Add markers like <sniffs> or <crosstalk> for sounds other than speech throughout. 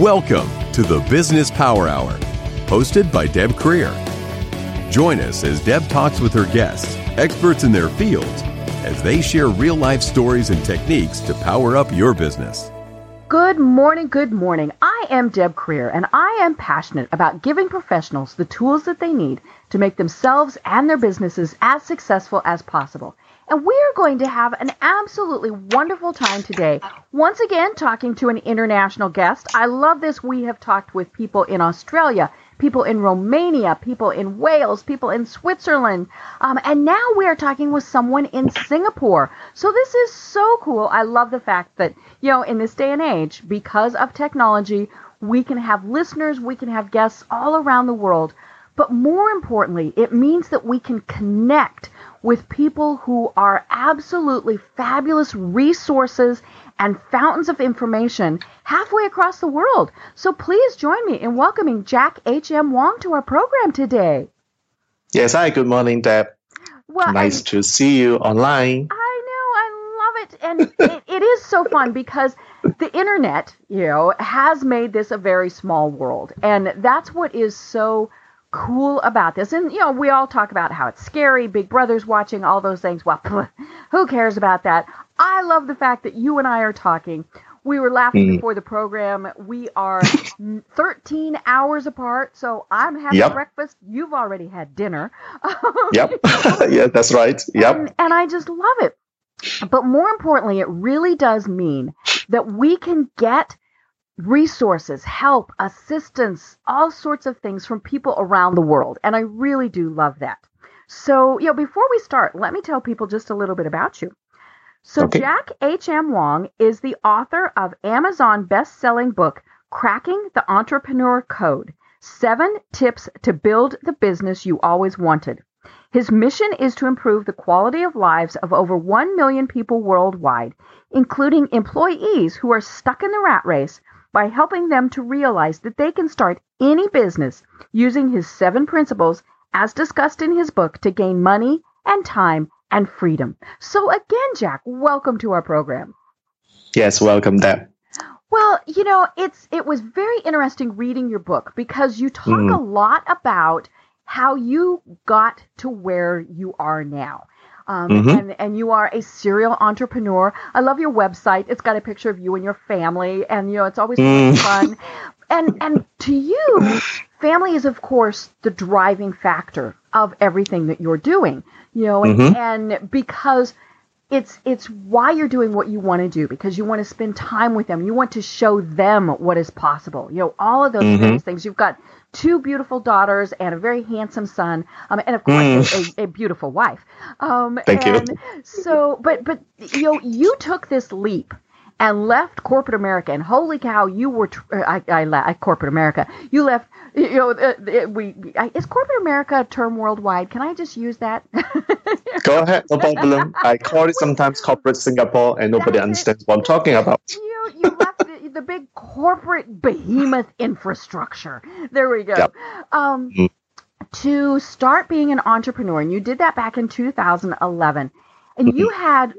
Welcome to the Business Power Hour, hosted by Deb Krier. Join us as Deb talks with her guests, experts in their fields, as they share real life stories and techniques to power up your business. Good morning, good morning. I am Deb Krier, and I am passionate about giving professionals the tools that they need to make themselves and their businesses as successful as possible. And we are going to have an absolutely wonderful time today. Once again, talking to an international guest. I love this. We have talked with people in Australia, people in Romania, people in Wales, people in Switzerland. Um, and now we are talking with someone in Singapore. So this is so cool. I love the fact that, you know, in this day and age, because of technology, we can have listeners, we can have guests all around the world. But more importantly, it means that we can connect with people who are absolutely fabulous resources and fountains of information halfway across the world. So please join me in welcoming Jack H.M. Wong to our program today. Yes, hi, good morning, Deb. Well, nice to see you online. I know, I love it. And <laughs> it, it is so fun because the internet, you know, has made this a very small world. And that's what is so cool about this. And, you know, we all talk about how it's scary, Big Brother's watching, all those things. Well, <laughs> who cares about that? I love the fact that you and I are talking. We were laughing mm. before the program. We are <laughs> 13 hours apart, so I'm having yep. breakfast. You've already had dinner. <laughs> yep. yeah, that's right. Yep. And, and I just love it. But more importantly, it really does mean that we can get resources, help, assistance, all sorts of things from people around the world. And I really do love that. So, you know, before we start, let me tell people just a little bit about you. So, okay. Jack H.M. Wong is the author of Amazon best-selling book Cracking the Entrepreneur Code: 7 Tips to Build the Business You Always Wanted. His mission is to improve the quality of lives of over 1 million people worldwide, including employees who are stuck in the rat race by helping them to realize that they can start any business using his seven principles as discussed in his book to gain money and time and freedom. So again, Jack, welcome to our program. Yes, welcome Deb. Well, you know, it's it was very interesting reading your book because you talk mm. a lot about how you got to where you are now. Um, mm-hmm. and, and you are a serial entrepreneur. I love your website. It's got a picture of you and your family, and you know it's always mm. fun. And and to you, <laughs> family is of course the driving factor of everything that you're doing. You know, and, mm-hmm. and because it's it's why you're doing what you want to do because you want to spend time with them. You want to show them what is possible. You know, all of those mm-hmm. things. You've got two beautiful daughters and a very handsome son, um, and of course mm. a, a, a, beautiful wife. Um, Thank and you. So, but but you know, you took this leap and left corporate America, and holy cow, you were tr- uh, I, I, I corporate America. You left. You know, uh, uh we I, is corporate America a term worldwide? Can I just use that? Go ahead, no problem. I call it sometimes corporate Singapore, and nobody understands what I'm talking about. You you left the big corporate behemoth infrastructure. There we go. Yep. Um, mm. To start being an entrepreneur, and you did that back in 2011, and mm-hmm. you had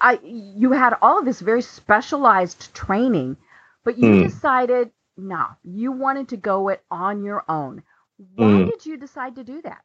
I you had all of this very specialized training, but you mm. decided no, you wanted to go it on your own. Why mm. did you decide to do that?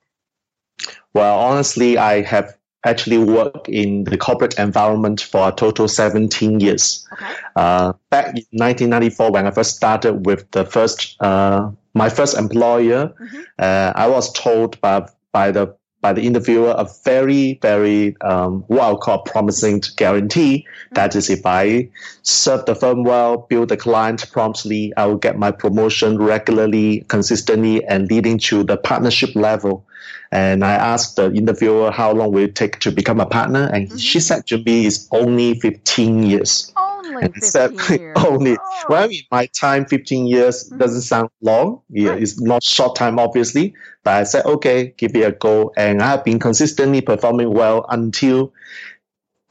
Well, honestly, I have actually worked in the corporate environment for a total 17 years. Okay. Uh, back in 1994, when I first started with the first, uh, my first employer, mm-hmm. uh, I was told by, by the by the interviewer a very, very um, what I'll call promising guarantee. Mm-hmm. That is, if I serve the firm well, build the client promptly, I will get my promotion regularly, consistently, and leading to the partnership level. And I asked the interviewer how long will it take to become a partner, and mm-hmm. she said to me it's only 15 years. Only 15 said, <laughs> years. only. Oh. Well, in my time, 15 years mm-hmm. doesn't sound long. Yeah, right. it's not short time, obviously. But I said, okay, give it a go. And I have been consistently performing well until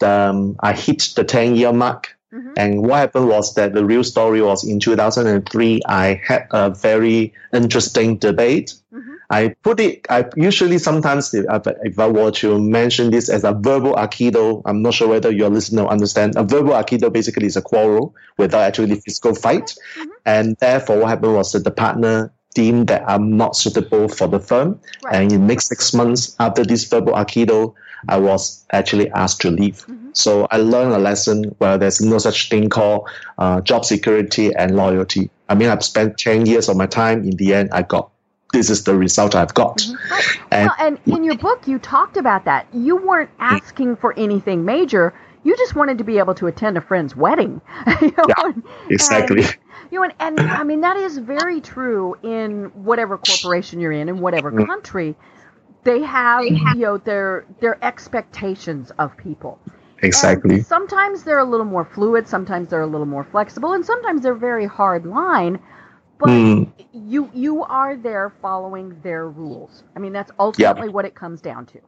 um, I hit the 10 year mark. Mm-hmm. And what happened was that the real story was in 2003, I had a very interesting debate. Mm-hmm. I put it, I usually sometimes, if, if I were to mention this as a verbal Aikido, I'm not sure whether your listener understand. A verbal Aikido basically is a quarrel without actually physical fight. Mm-hmm. And therefore, what happened was that the partner deemed that I'm not suitable for the firm. Right. And in the next six months after this verbal Aikido, I was actually asked to leave. Mm-hmm. So I learned a lesson where there's no such thing called uh, job security and loyalty. I mean, I've spent 10 years of my time. In the end, I got this is the result I've got. Mm-hmm. And, well, and in your book, you talked about that. You weren't asking for anything major. You just wanted to be able to attend a friend's wedding. <laughs> you know? Yeah, exactly. And, you know, and, and, I mean that is very true in whatever corporation you're in, in whatever mm. country. They have, you know, their their expectations of people. Exactly. And sometimes they're a little more fluid, sometimes they're a little more flexible, and sometimes they're very hard line. But mm. you you are there following their rules. I mean, that's ultimately yep. what it comes down to.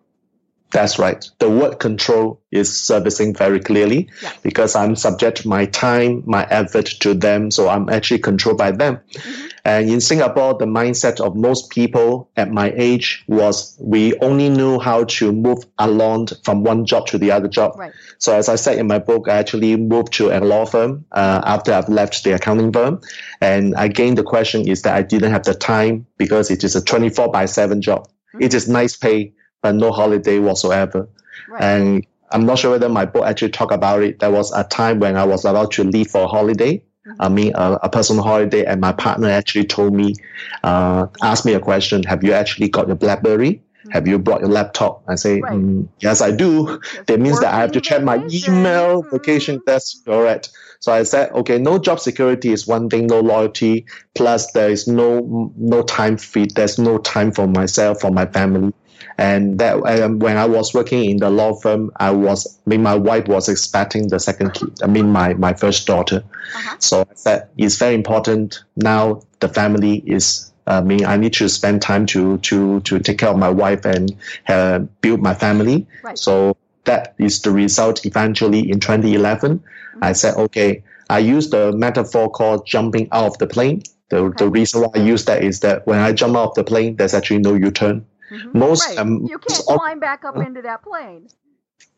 That's right. The word control is servicing very clearly yes. because I'm subject my time, my effort to them. So I'm actually controlled by them. Mm-hmm. And in Singapore, the mindset of most people at my age was we only knew how to move along from one job to the other job. Right. So as I said in my book, I actually moved to a law firm uh, after I've left the accounting firm. And again, the question is that I didn't have the time because it is a 24 by 7 job. Mm-hmm. It is nice pay but no holiday whatsoever. Right. And I'm not sure whether my book actually talk about it. There was a time when I was about to leave for a holiday. Mm-hmm. I mean, a, a, personal holiday, and my partner actually told me, uh, asked me a question: Have you actually got your BlackBerry? Mm-hmm. Have you brought your laptop? I say, right. mm, yes, I do. that means that I have to check my email, mm-hmm. vacation. That's correct. So I said, okay, no job security is one thing, no loyalty. Plus, there is no no time free. There's no time for myself, for my family. And that um, when I was working in the law firm, I was, I mean, my wife was expecting the second kid. I mean, my, my first daughter. Uh-huh. So I said, it's very important now the family is I mean, I need to spend time to to to take care of my wife and uh, build my family. Right. So that is the result. Eventually, in 2011, mm-hmm. I said, okay, I use the metaphor called jumping out of the plane. The okay. the reason why I use that is that when I jump out of the plane, there's actually no U-turn. Mm-hmm. Most right. um, you can't climb back up into that plane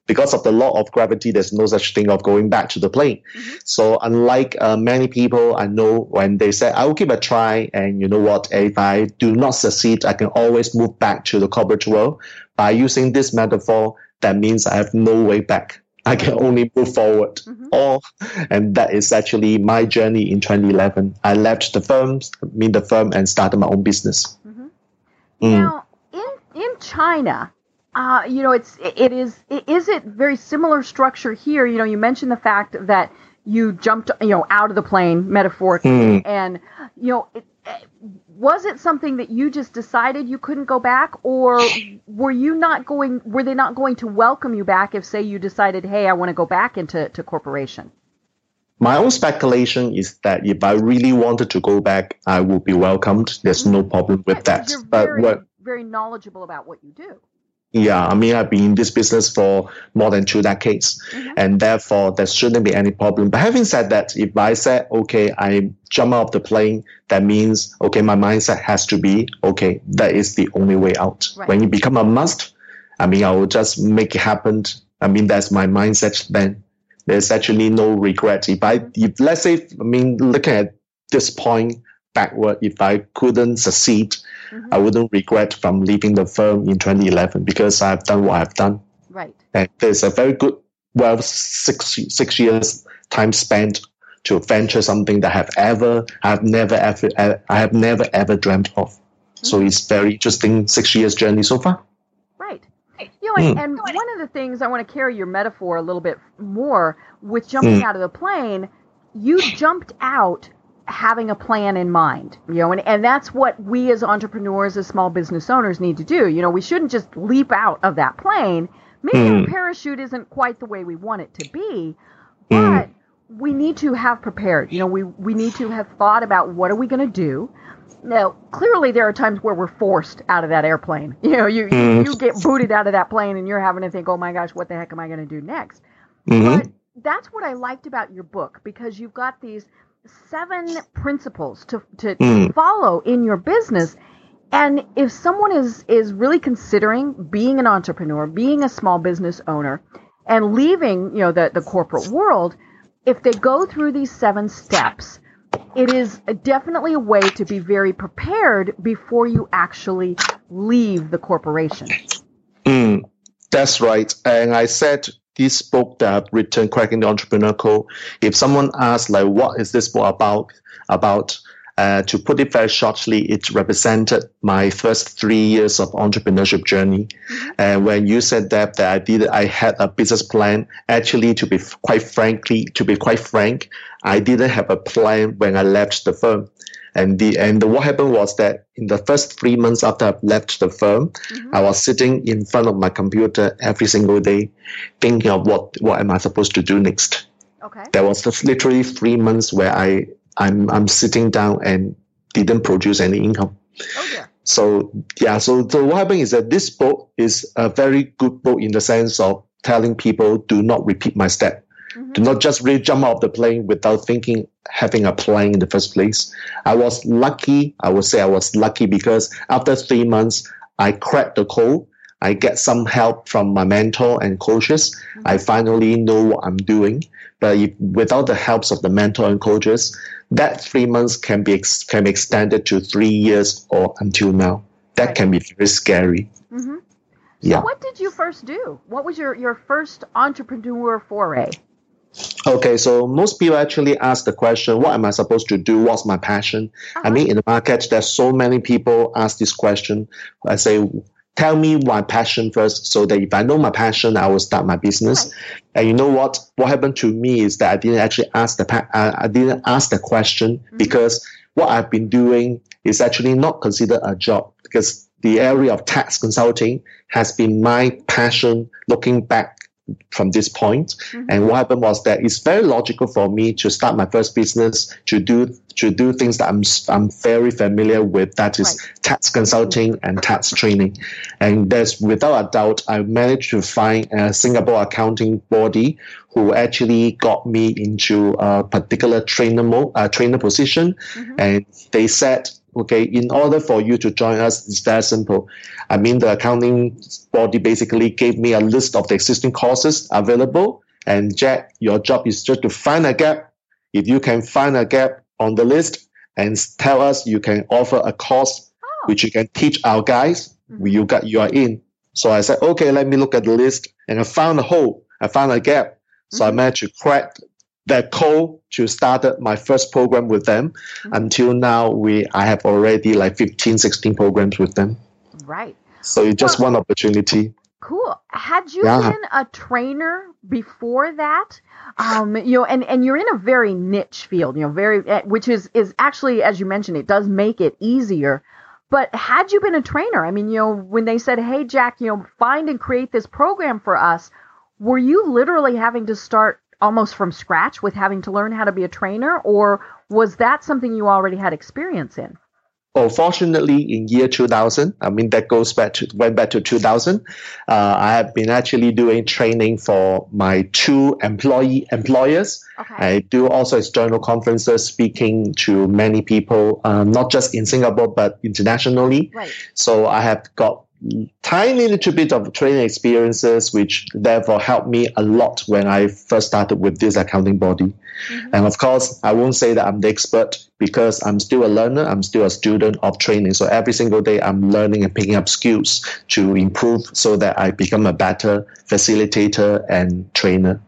because of the law of gravity, there's no such thing of going back to the plane. Mm-hmm. So unlike uh, many people I know, when they say I will give a try, and you know what, if I do not succeed, I can always move back to the corporate world. By using this metaphor, that means I have no way back. I can only move forward. Mm-hmm. Or, and that is actually my journey in 2011. I left the firm, I mean the firm, and started my own business. Mm-hmm. Mm. Now, in China, uh, you know, it's it is is it very similar structure here? You know, you mentioned the fact that you jumped, you know, out of the plane metaphorically, mm. and you know, it, was it something that you just decided you couldn't go back, or were you not going? Were they not going to welcome you back if, say, you decided, hey, I want to go back into to corporation? My own speculation is that if I really wanted to go back, I would be welcomed. There's no problem with that. But what very knowledgeable about what you do. Yeah, I mean, I've been in this business for more than two decades, mm-hmm. and therefore there shouldn't be any problem. But having said that, if I said, okay, I jump out of the plane, that means, okay, my mindset has to be, okay, that is the only way out. Right. When you become a must, I mean, I will just make it happen. I mean, that's my mindset then. There's actually no regret. If I, if let's say, I mean, looking at this point backward, if I couldn't succeed, mm-hmm. I wouldn't regret from leaving the firm in 2011 because I've done what I've done. Right. And there's a very good, well, six six years time spent to venture something that I have ever, I've never ever, I have never ever dreamt of. Mm-hmm. So it's very interesting six years journey so far. Right. You know, and, mm. and one of the things I want to carry your metaphor a little bit more with jumping mm. out of the plane. You jumped out having a plan in mind, you know, and, and that's what we as entrepreneurs, as small business owners need to do. You know, we shouldn't just leap out of that plane. Maybe mm. a parachute isn't quite the way we want it to be, hmm. but mm. we need to have prepared. You know, we, we need to have thought about what are we going to do. Now, clearly, there are times where we're forced out of that airplane. <laughs> You know, you, mm. you get booted out of that plane and you're having to think, oh my gosh, what the heck am I going to do next? Mm-hmm. But that's what I liked about your book because you've got these seven principles to, to mm. follow in your business. And if someone is is really considering being an entrepreneur, being a small business owner, and leaving, you know, the, the corporate world, if they go through these seven steps, it is definitely a way to be very prepared before you actually leave the corporation. Mm, that's right. And I said this book that I've written, Cracking the Entrepreneur Code, if someone asks like what is this book about about uh, to put it very shortly, it represented my first three years of entrepreneurship journey. Mm-hmm. And when you said that, that I did, I had a business plan. Actually, to be quite frankly, to be quite frank, I didn't have a plan when I left the firm. And the and the, what happened was that in the first three months after I left the firm, mm-hmm. I was sitting in front of my computer every single day, thinking of what what am I supposed to do next. Okay. There was literally three months where I I'm I'm sitting down and didn't produce any income. Oh yeah. So yeah, so so what happened is that this book is a very good book in the sense of telling people do not repeat my step. Mm-hmm. Do not just really jump off the plane without thinking having a plan in the first place. I was lucky, I would say I was lucky because after three months I cracked the code. I get some help from my mentor and coaches. Mm-hmm. I finally know what I'm doing. But if, without the helps of the mentor and coaches, that three months can be ex- can be extended to three years or until now. That can be very scary. Mm-hmm. So yeah. what did you first do? What was your, your first entrepreneur foray? Okay, so most people actually ask the question, what am I supposed to do? What's my passion? Uh-huh. I mean, in the market, there's so many people ask this question. I say, tell me my passion first so that if I know my passion, I will start my business. Right. And you know what? What happened to me is that I didn't actually ask the uh, I didn't ask the question mm-hmm. because what I've been doing is actually not considered a job because the area of tax consulting has been my passion looking back from this point. Mm-hmm. And what happened was that it's very logical for me to start my first business to do to do things that I'm I'm very familiar with. That is right. tax consulting and tax training. And there's without a doubt, I managed to find a Singapore accounting body who actually got me into a particular trainer mo- uh, trainer position, mm-hmm. and they said okay, in order for you to join us, it's very simple. I mean, the accounting body basically gave me a list of the existing courses available. And Jack, your job is just to find a gap. If you can find a gap on the list and tell us you can offer a course oh. which you can teach our guys, mm-hmm. you got you are in. So I said, okay, let me look at the list. And I found a hole. I found a gap. So mm-hmm. I managed to crack that code to start my first program with them. Mm-hmm. Until now, we I have already like 15, 16 programs with them. Right. So just well, one opportunity. Cool. Had you yeah. been a trainer before that? Um, you know, and, and you're in a very niche field, you know, very, eh, which is, is actually, as you mentioned, it does make it easier. But had you been a trainer, I mean, you know, when they said, Hey, Jack, you know, find and create this program for us, were you literally having to start almost from scratch with having to learn how to be a trainer, or was that something you already had experience in? Fortunately, in year 2000, I mean that goes back to went back to 2000. Uh, I have been actually doing training for my two employee employers. Okay. I do also external conferences, speaking to many people, um, not just in Singapore but internationally. Right. So I have got tiny little bit of training experiences, which therefore helped me a lot when I first started with this accounting body. Mm-hmm. And of course, I won't say that I'm the expert because I'm still a learner, I'm still a student of training. So every single day I'm learning and picking up skills to improve so that I become a better facilitator and trainer.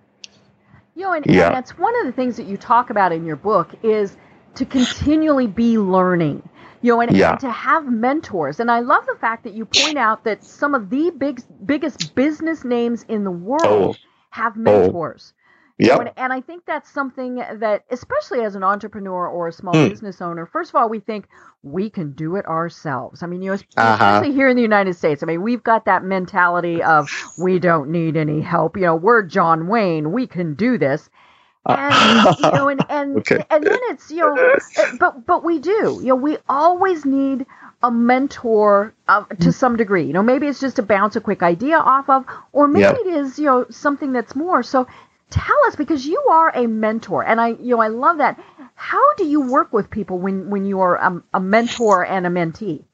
You know, and, yeah. and that's one of the things that you talk about in your book is to continually be learning you know, and, yeah. and, to have mentors. And I love the fact that you point <sniffs> out that some of the big, biggest business names in the world oh. have oh. mentors. Oh. Yeah. And, and, I think that's something that, especially as an entrepreneur or a small mm. business owner, first of all, we think we can do it ourselves. I mean, you know, uh-huh. especially uh-huh. here in the United States. I mean, we've got that mentality of we don't need any help. You know, we're John Wayne. We can do this and you know and <laughs> and, okay. and then it's you know but but we do. You know we always need a mentor uh, to some degree. You know maybe it's just to bounce a quick idea off of or maybe yep. it is you know something that's more. So tell us because you are a mentor and i you know i love that. How do you work with people when when you are a, a mentor and a mentee?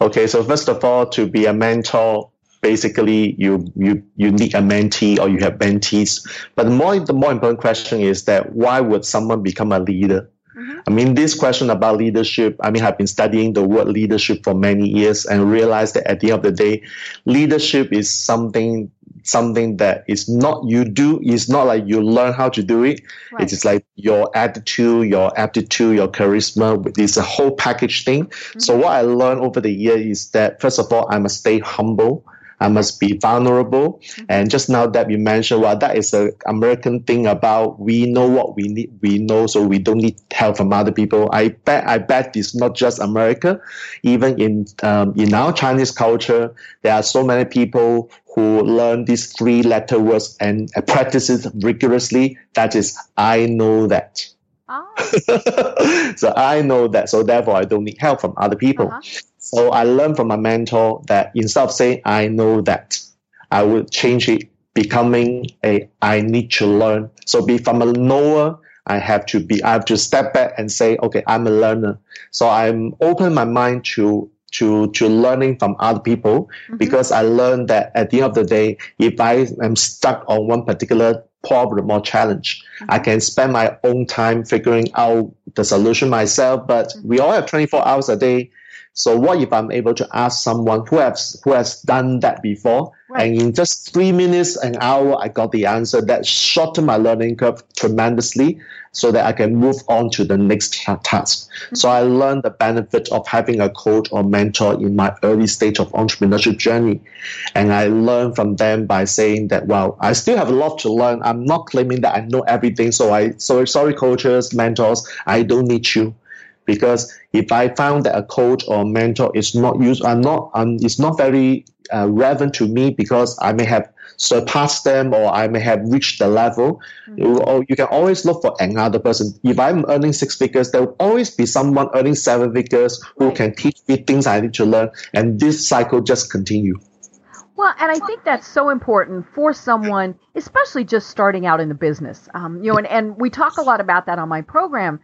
Okay, so first of all, to be a mentor, basically you you you need a mentee or you have mentees. But the more the more important question is that why would someone become a leader? Mm-hmm. I mean, this question about leadership, I mean, I've been studying the word leadership for many years and realized that at the end of the day, leadership is something something that is not you do it's not like you learn how to do it right. it is like your attitude your aptitude your charisma it's a whole package thing mm-hmm. so what i learned over the year is that first of all i must stay humble I must be vulnerable. Mm-hmm. And just now that you mentioned, well, that is an American thing about we know what we need, we know, so we don't need help from other people. I bet, I bet it's not just America. Even in um, in our Chinese culture, there are so many people who learn these three letter words and practice it rigorously. That is, I know that. Oh. <laughs> so I know that. So therefore, I don't need help from other people. Uh-huh. So I learned from my mentor that instead of saying I know that, I would change it becoming a I need to learn. So be from a knower, I have to be I have to step back and say, okay, I'm a learner. So I'm open my mind to to to learning from other people mm-hmm. because I learned that at the end of the day, if I am stuck on one particular problem or challenge, mm-hmm. I can spend my own time figuring out the solution myself. But mm-hmm. we all have 24 hours a day. So what if I'm able to ask someone who has who has done that before, right. and in just three minutes, an hour, I got the answer that shortened my learning curve tremendously, so that I can move on to the next task. Mm-hmm. So I learned the benefit of having a coach or mentor in my early stage of entrepreneurship journey, and I learned from them by saying that, well, I still have a lot to learn. I'm not claiming that I know everything. So I sorry, sorry, coaches, mentors, I don't need you because if I found that a coach or mentor is not used, I'm not, um, it's not very uh, relevant to me because I may have surpassed them or I may have reached the level. Mm-hmm. Or you can always look for another person. If I'm earning six figures, there will always be someone earning seven figures who right. can teach me things I need to learn, and this cycle just continue. Well, and I think that's so important for someone, especially just starting out in the business. Um, you know, and, and we talk a lot about that on my program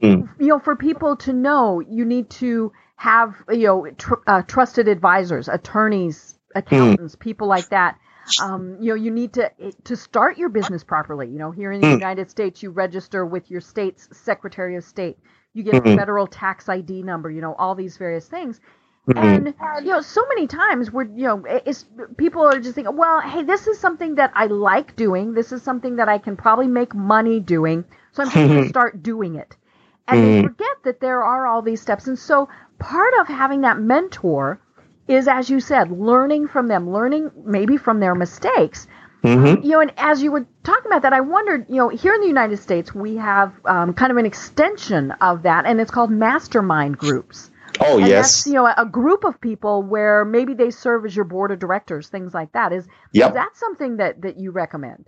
Mm. You know, for people to know, you need to have you know tr- uh, trusted advisors, attorneys, accountants, mm. people like that. Um, you know, you need to to start your business properly. You know, here in the mm. United States, you register with your state's Secretary of State. You get mm-hmm. a federal tax ID number. You know, all these various things. Mm-hmm. And you know, so many times we're you know, it's people are just thinking, well, hey, this is something that I like doing. This is something that I can probably make money doing. So I'm just going <laughs> to start doing it and mm. they forget that there are all these steps. And so part of having that mentor is, as you said, learning from them, learning maybe from their mistakes. Mm-hmm. You know, and as you were talking about that, I wondered, you know, here in the United States, we have um, kind of an extension of that, and it's called mastermind groups. Oh and yes, that's, you know, a group of people where maybe they serve as your board of directors, things like that. Is yep. is that something that that you recommend?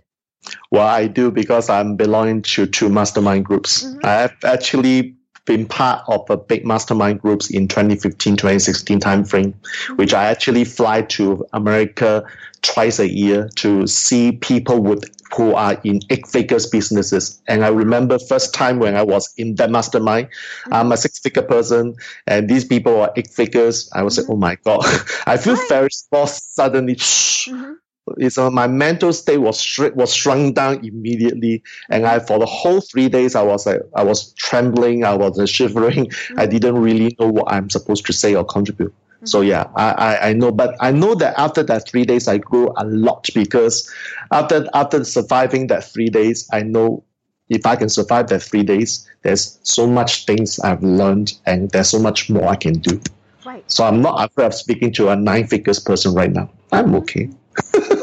Well, I do because I'm belonging to two mastermind groups. Mm-hmm. I have actually been part of a big mastermind groups in 2015 2016 timeframe mm-hmm. which i actually fly to america twice a year to see people with who are in eight figures businesses and i remember first time when i was in that mastermind mm-hmm. i'm a six figure person and these people are eight figures i was mm-hmm. like oh my god <laughs> i feel very small suddenly mm-hmm it's uh, my mental state was was shrunk down immediately, and I for the whole three days I was like I was trembling, I was uh, <laughs> shivering, mm-hmm. I didn't really know what I'm supposed to say or contribute. Mm-hmm. So yeah, I, I, I know, but I know that after that three days I grew a lot because after after surviving that three days, I know if I can survive that three days, there's so much things I've learned, and there's so much more I can do. Right. So I'm not afraid of speaking to a nine figures person right now. I'm okay <laughs>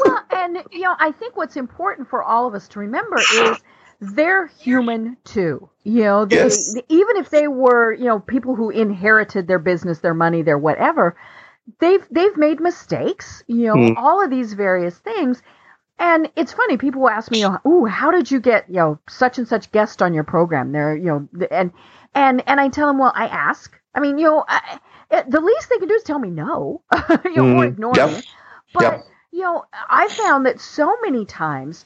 you know, I think what's important for all of us to remember is they're human too. You know, they, yes. even if they were, you know, people who inherited their business, their money, their whatever, they've they've made mistakes. You know, mm. all of these various things. And it's funny, people ask me, "Ooh, how did you get, you know, such and such guest on your program?" There, you know, and and and I tell them, "Well, I ask. I mean, you know, I, the least they can do is tell me no, <laughs> you know, mm. or ignore yep. me." But yep you know, I found that so many times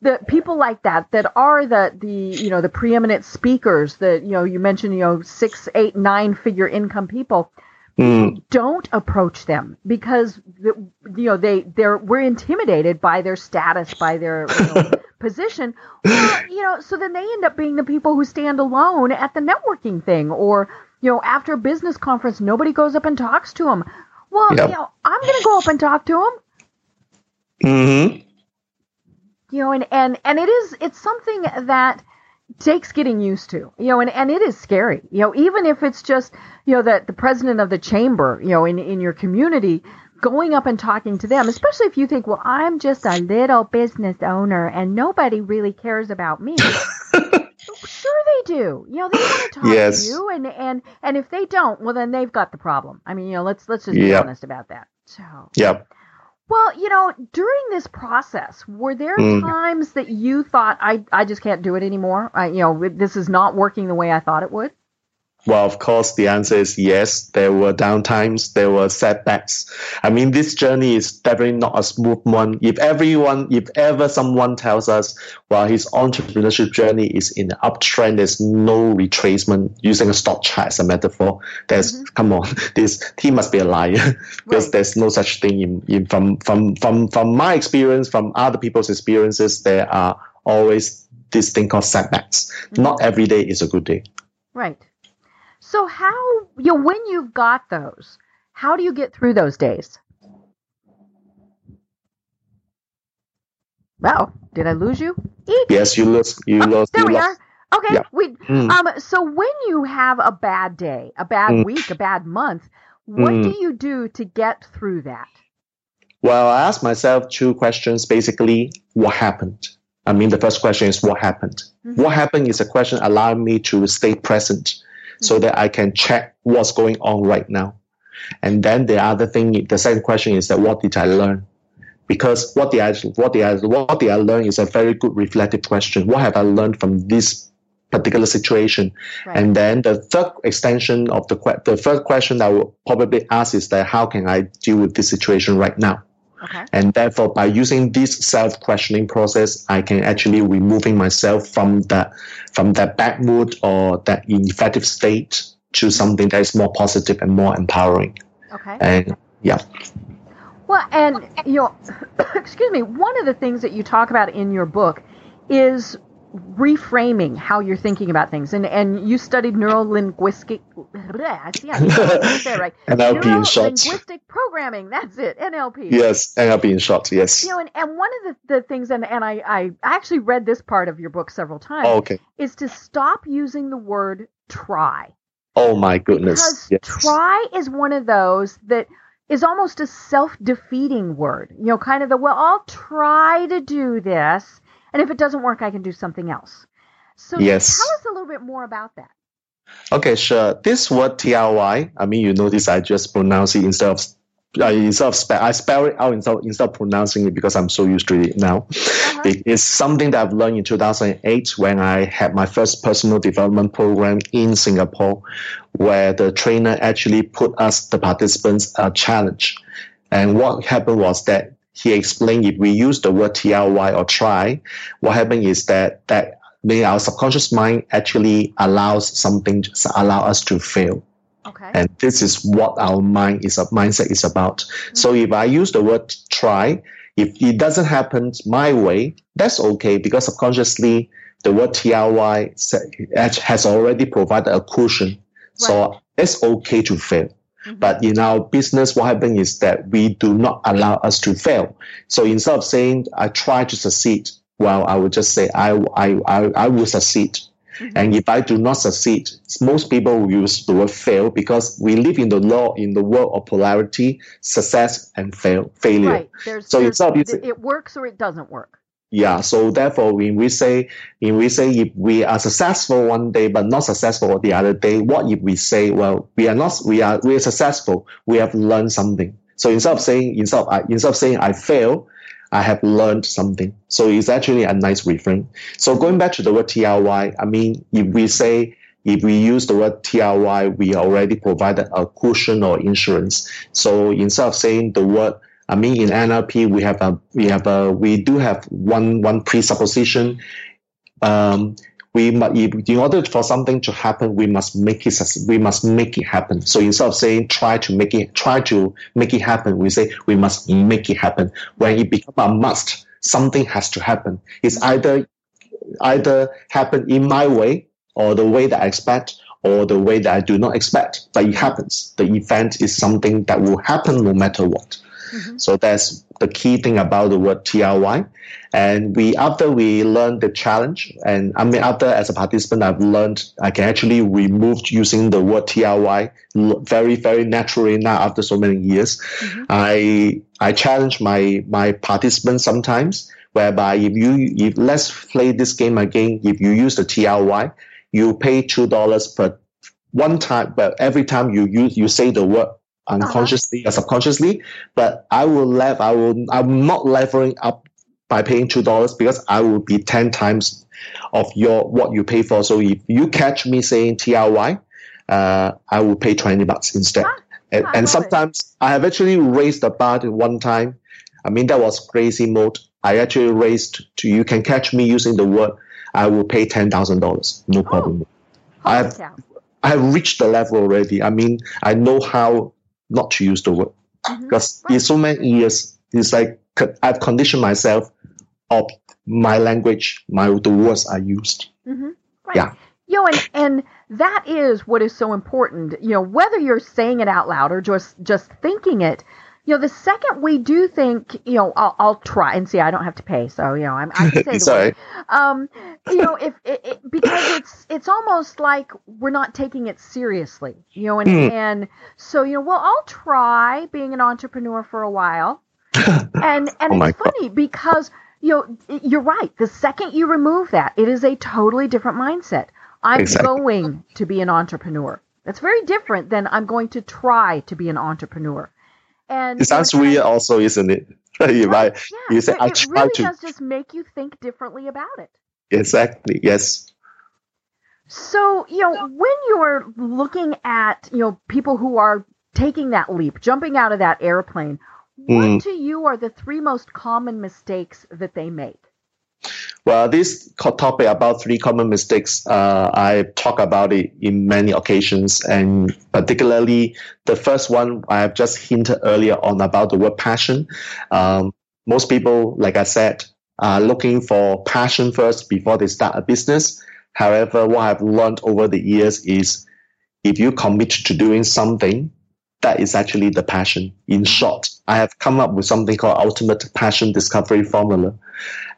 the people like that that are the the you know the preeminent speakers that you know you mentioned you know six eight nine figure income people mm. don't approach them because you know they they're we're intimidated by their status, by their you know, <laughs> position. Well, you know, so then they end up being the people who stand alone at the networking thing, or you know, after a business conference, nobody goes up and talks to them. Well, yep. you know, I'm going to go up and talk to them. Mm-hmm. You know, and and and it is it's something that takes getting used to. You know, and and it is scary. You know, even if it's just you know that the president of the chamber, you know, in in your community going up and talking to them, especially if you think, well, I'm just a little business owner and nobody really cares about me. <laughs> sure they do. You know, they want to talk yes. to you and and and if they don't, well then they've got the problem. I mean, you know, let's let's just be yep. honest about that. So Yep. Well, you know, during this process, were there mm. times that you thought I I just can't do it anymore? I you know, this is not working the way I thought it would? Well, of course, the answer is yes. There were downtimes, there were setbacks. I mean, this journey is definitely not a smooth one. If everyone, if ever someone tells us, well, his entrepreneurship journey is in the uptrend, there's no retracement, using a stock chart as a metaphor, there's, mm-hmm. come on, <laughs> this, he must be a liar <laughs> because right. there's no such thing in, in, from, from, from, from my experience, from other people's experiences, there are always this thing called setbacks. Mm-hmm. Not every day is a good day. Right. So how you when you've got those, how do you get through those days? Wow, did I lose you? Eek. Yes, you lost. You oh, lost. There you we lost. are. Okay, yeah. we. Mm. Um. So when you have a bad day, a bad mm. week, a bad month, what mm. do you do to get through that? Well, I ask myself two questions. Basically, what happened? I mean, the first question is what happened. Mm-hmm. What happened is a question allowing me to stay present so that I can check what's going on right now. And then the other thing, the second question is that what did I learn? Because what did I what did I what did I learn is a very good reflective question. What have I learned from this particular situation? Right. And then the third extension of the the third question I will probably ask is that how can I deal with this situation right now? Okay. And therefore, by using this self-questioning process, I can actually removing myself from that from that bad mood or that ineffective state to something that is more positive and more empowering. Okay. And yeah. Well, and you know, <coughs> excuse me. One of the things that you talk about in your book is reframing how you're thinking about things. And and you studied neuro linguistic. I see. I say right. NLP in. Linguistic programming. That's it. NLP. Yes, NLP in short. Yes. You know, and, and one of the, the things, and and I I actually read this part of your book several times. Oh, okay. Is to stop using the word try. Oh my goodness. Because yes. try is one of those that is almost a self-defeating word. You know, kind of the well, I'll try to do this and if it doesn't work, I can do something else. So yes. tell us a little bit more about that. Okay, sure. This word TRY, I mean, you notice I just pronounce it instead of uh, instead of spell, I spell it out instead, instead of pronouncing it because I'm so used to it now. Uh-huh. It is something that I've learned in 2008 when I had my first personal development program in Singapore, where the trainer actually put us, the participants, a challenge. And what happened was that he explained if we use the word TRY or try, what happens is that that our subconscious mind actually allows something allow us to fail. Okay. And this is what our mind is a mindset is about. Mm-hmm. So if I use the word try, if it doesn't happen my way, that's okay because subconsciously the word TRY has already provided a cushion. Right. So it's okay to fail. Mm-hmm. But in our business, what happens is that we do not allow us to fail. So instead of saying, I try to succeed, well, I would just say, I, I, I, I will succeed. Mm-hmm. And if I do not succeed, most people will use the word fail because we live in the law in the world of polarity, success and fail, failure. Right. There's, so there's, it works or it doesn't work. Yeah, so therefore, when we say, when we say if we are successful one day but not successful the other day, what if we say, well, we are not, we are, we are successful, we have learned something. So instead of saying, instead of, instead of saying I fail, I have learned something. So it's actually a nice refrain. So going back to the word TRY, I mean, if we say, if we use the word TRY, we already provided a cushion or insurance. So instead of saying the word I mean, in NLP, we have a we have a we do have one one presupposition. Um, we in order for something to happen, we must make it we must make it happen. So instead of saying try to make it try to make it happen, we say we must make it happen. When it becomes a must, something has to happen. It's either either happen in my way or the way that I expect or the way that I do not expect, but it happens. The event is something that will happen no matter what. Mm-hmm. So that's the key thing about the word TRY. And we, after we learned the challenge, and I mean, after as a participant, I've learned I can actually remove using the word TRY very, very naturally now after so many years. Mm-hmm. I, I challenge my, my participants sometimes whereby if you, if let's play this game again, if you use the TRY, you pay $2 per one time, but every time you use, you say the word unconsciously uh-huh. or subconsciously. But I will level, I will, I'm not leveling up by paying two dollars because I will be ten times of your what you pay for. So if you catch me saying TRY, uh, I will pay twenty bucks instead. Ah, and, and sometimes it. I have actually raised the bar at one time. I mean that was crazy mode. I actually raised to you can catch me using the word. I will pay ten thousand dollars, no oh. problem. I have, I have reached the level already. I mean, I know how not to use the word mm-hmm. because in so many years, it's like I've conditioned myself of my language, my the words I used. Mm-hmm. Right. Yeah. You know, and, and that is what is so important. You know, whether you're saying it out loud or just just thinking it, you know, the second we do think, you know, I'll, I'll try and see. I don't have to pay, so you know, I'm, I can <laughs> say Sorry. Um, you know, if it, it, because it's it's almost like we're not taking it seriously, you know, and mm. and so you know, well, I'll try being an entrepreneur for a while, <laughs> and and oh it's funny God. because you know, you're right. The second you remove that, it is a totally different mindset. I'm exactly. going to be an entrepreneur. That's very different than I'm going to try to be an entrepreneur. And it sounds weird, also, isn't it? <laughs> right, yeah, you say, I it really to. does just make you think differently about it. Exactly. Yes. So you know, when you're looking at you know people who are taking that leap, jumping out of that airplane, what mm. to you are the three most common mistakes that they make? Well, this topic about three common mistakes, uh, I talk about it in many occasions, and particularly the first one I have just hinted earlier on about the word passion. Um, most people, like I said, are looking for passion first before they start a business. However, what I've learned over the years is if you commit to doing something, that is actually the passion. In short, I have come up with something called ultimate passion discovery formula,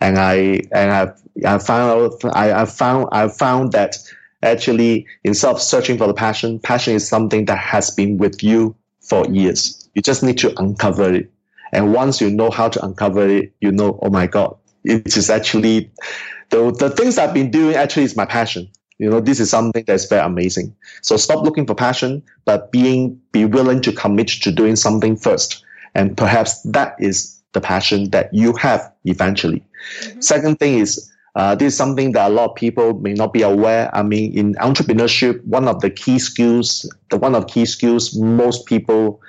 and I and I've I found I, I found I found that actually instead of searching for the passion, passion is something that has been with you for years. You just need to uncover it, and once you know how to uncover it, you know, oh my god, it is actually the the things I've been doing actually is my passion you know this is something that's very amazing so stop looking for passion but being be willing to commit to doing something first and perhaps that is the passion that you have eventually mm-hmm. second thing is uh, this is something that a lot of people may not be aware. I mean, in entrepreneurship, one of the key skills, the one of key skills most people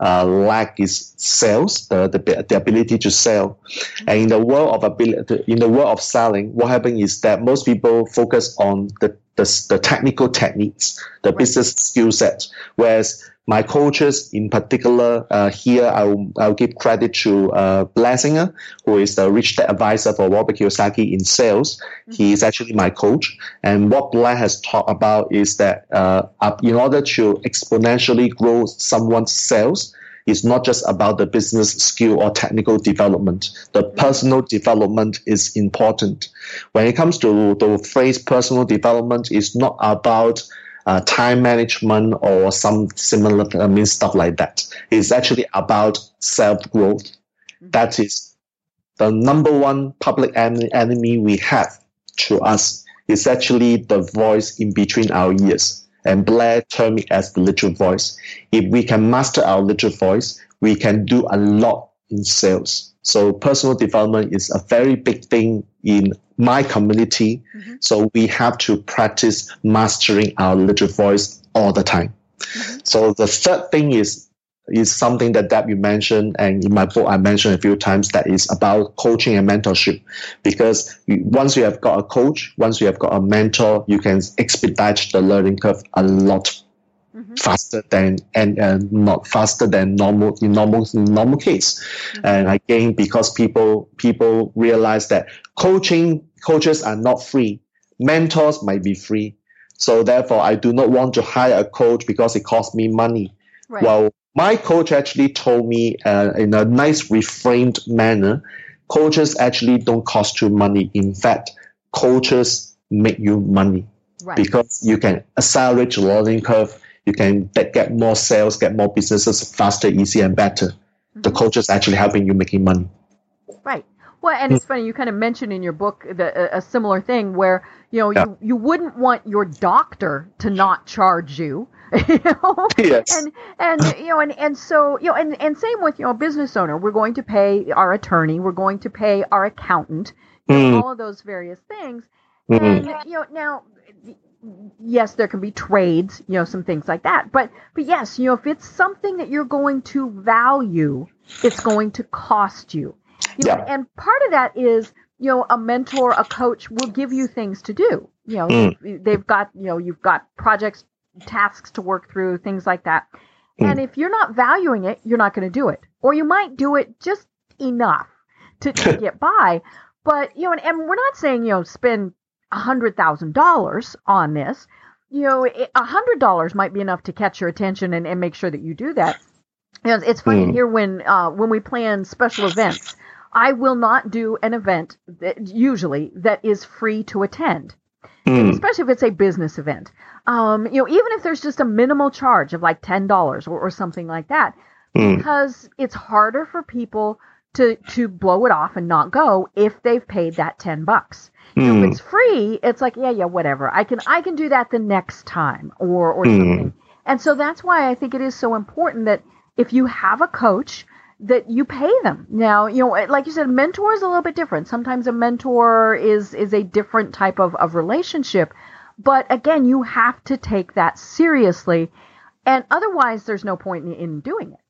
uh, lack is sales, the, the, the ability to sell. And in the world of ability, in the world of selling, what happens is that most people focus on the, the, the technical techniques, the business skill set, whereas my coaches in particular uh, here I'll, I'll give credit to uh, Blair Singer who is the rich dad advisor for Robert Kiyosaki in sales. Mm-hmm. he is actually my coach. And what Blair has talked about is that uh, in order to exponentially grow someone's sales it's not just about the business skill or technical development. The personal development is important. When it comes to the phrase personal development, it's not about uh, time management or some similar I mean stuff like that. It's actually about self growth. Mm-hmm. That is the number one public enemy we have to us is actually the voice in between our ears. And Blair termed it as the little voice. If we can master our little voice, we can do a lot in sales. So personal development is a very big thing in my community. Mm-hmm. So we have to practice mastering our little voice all the time. Mm-hmm. So the third thing is is something that Deb you mentioned, and in my book I mentioned a few times that is about coaching and mentorship. Because once you have got a coach, once you have got a mentor, you can expedite the learning curve a lot mm-hmm. faster than and not faster than normal in normal in normal case. Mm-hmm. And again, because people people realize that coaching coaches are not free, mentors might be free. So therefore, I do not want to hire a coach because it costs me money. Right. Well, my coach actually told me uh, in a nice reframed manner, coaches actually don't cost you money. In fact, coaches make you money right. because you can accelerate your learning curve you can get more sales, get more businesses faster, easier, and better. Mm-hmm. The coach is actually helping you making money. Right. Well, and it's funny you kind of mentioned in your book the, a, a similar thing where you know yeah. you, you wouldn't want your doctor to not charge you. <laughs> you know? Yes. And and you know and, and so you know and, and same with you know business owner. We're going to pay our attorney. We're going to pay our accountant. Mm. all of those various things. Mm. And you know now yes, there can be trades, you know, some things like that. But but yes, you know, if it's something that you're going to value, it's going to cost you. you yeah. Know, and part of that is, you know, a mentor, a coach will give you things to do. You know, mm. they've got, you know, you've got projects, tasks to work through, things like that. Mm. And if you're not valuing it, you're not going to do it. Or you might do it just enough to, to <laughs> get by. But, you know, and, and we're not saying, you know, spend $100,000 on this, you know, $100 might be enough to catch your attention and, and make sure that you do that. You know, it's funny mm. here when uh, when we plan special events, I will not do an event that, usually that is free to attend, mm. especially if it's a business event. Um, you know, even if there's just a minimal charge of like ten dollars or, or, something like that, mm. because it's harder for people to to blow it off and not go if they've paid that ten bucks. Mm. If it's free, it's like, yeah, yeah, whatever. I can I can do that the next time or or mm. something. And so that's why I think it is so important that if you have a coach that you pay them. Now, you know, like you said, mentor is a little bit different. Sometimes a mentor is is a different type of, of relationship. But again, you have to take that seriously. And otherwise there's no point in, in doing it.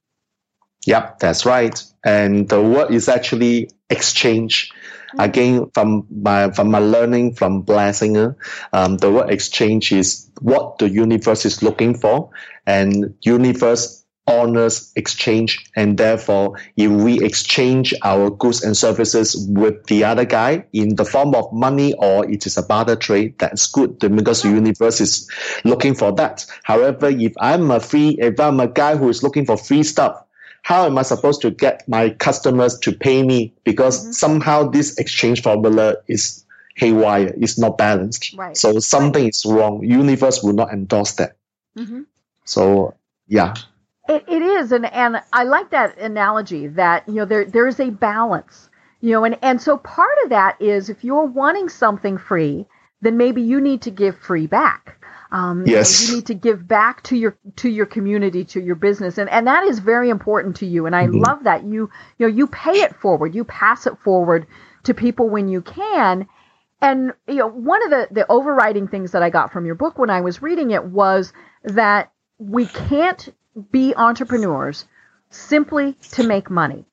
Yep, that's right. And the word is actually exchange. Mm-hmm. Again, from my from my learning from Blair Singer, um, the word exchange is what the universe is looking for, and universe honors exchange, and therefore, if we exchange our goods and services with the other guy in the form of money or it is a barter trade, that's good because the universe is looking for that. However, if I'm a free, if I'm a guy who is looking for free stuff, how am I supposed to get my customers to pay me? Because mm-hmm. somehow this exchange formula is haywire, it's not balanced. Right. So something right. is wrong. Universe will not endorse that. Mm-hmm. So yeah. It, it is, and and I like that analogy that you know there there is a balance, you know, and and so part of that is if you're wanting something free, then maybe you need to give free back. Um, yes. You need to give back to your to your community, to your business, and and that is very important to you. And I mm-hmm. love that you you know you pay it forward, you pass it forward to people when you can. And you know one of the the overriding things that I got from your book when I was reading it was that we can't be entrepreneurs simply to make money.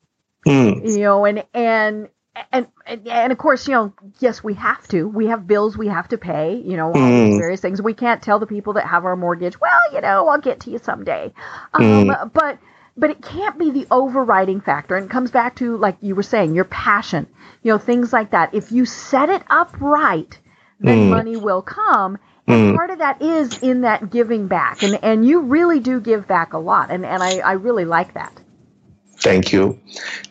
Mm. You know, and and and, and and of course, you know, yes, we have to. We have bills we have to pay. You know, all mm. these various things. We can't tell the people that have our mortgage, well, you know, I'll get to you someday. Um, mm. But but it can't be the overriding factor. And it comes back to like you were saying, your passion. You know, things like that. If you set it up right, then mm. money will come. And mm. part of that is in that giving back. And and you really do give back a lot. And and I, I really like that. Thank you.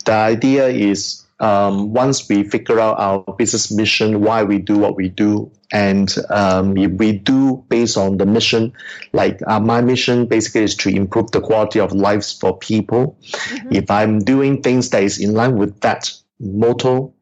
The idea is um, once we figure out our business mission, why we do what we do, and um, if we do based on the mission, like uh, my mission basically is to improve the quality of lives for people. Mm-hmm. If I'm doing things that is in line with that motto,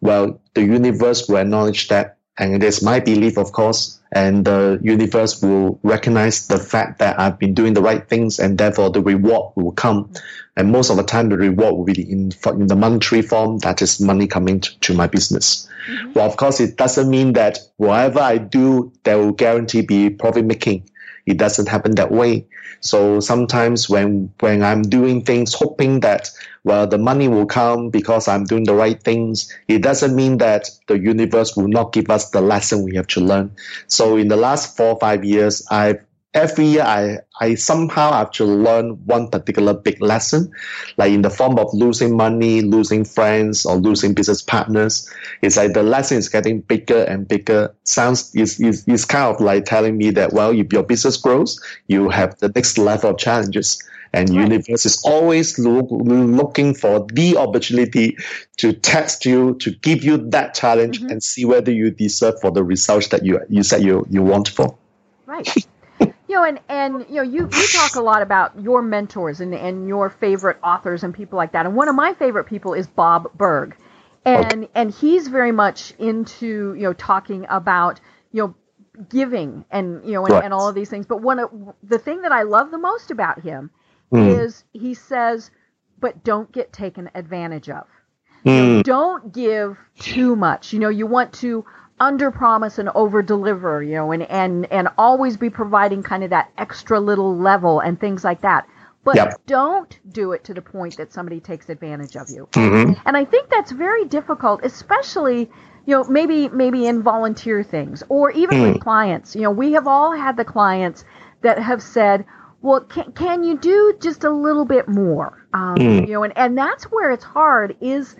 well, the universe will acknowledge that, and it is my belief, of course, and the universe will recognize the fact that I've been doing the right things, and therefore the reward will come. And most of the time the reward will be in, in the monetary form that is money coming to, to my business mm-hmm. well of course it doesn't mean that whatever i do there will guarantee be profit making it doesn't happen that way. So sometimes when when I'm doing things hoping that well the money will come because I'm doing the right things, it doesn't mean that the universe will not give us the lesson we have to learn. So in the last four or five years, I've every year I, I somehow have to learn one particular big lesson, like in the form of losing money, losing friends, or losing business partners. It's like the lesson is getting bigger and bigger. Sounds is is is kind of like telling me that well, if your business grows, you have the next level of challenges. And right. universe is always look, looking for the opportunity to test you, to give you that challenge, mm-hmm. and see whether you deserve for the results that you you said you you want for. Right. <laughs> you know, and and you know, you you talk a lot about your mentors and and your favorite authors and people like that. And one of my favorite people is Bob Burg, and and he's very much into you know talking about you know giving and you know and, and all of these things. But one of the thing that I love the most about him mm. is he says, but don't get taken advantage of. Mm. You know, don't give too much. You know, you want to under promise and over deliver, you know, and, and, and always be providing kind of that extra little level and things like that. But yep. don't do it to the point that somebody takes advantage of you. Mm-hmm. And I think that's very difficult, especially, you know, maybe maybe in volunteer things or even mm. with clients. You know, we have all had the clients that have said, well, can, can you do just a little bit more? Um, mm. You know, and, and that's where it's hard is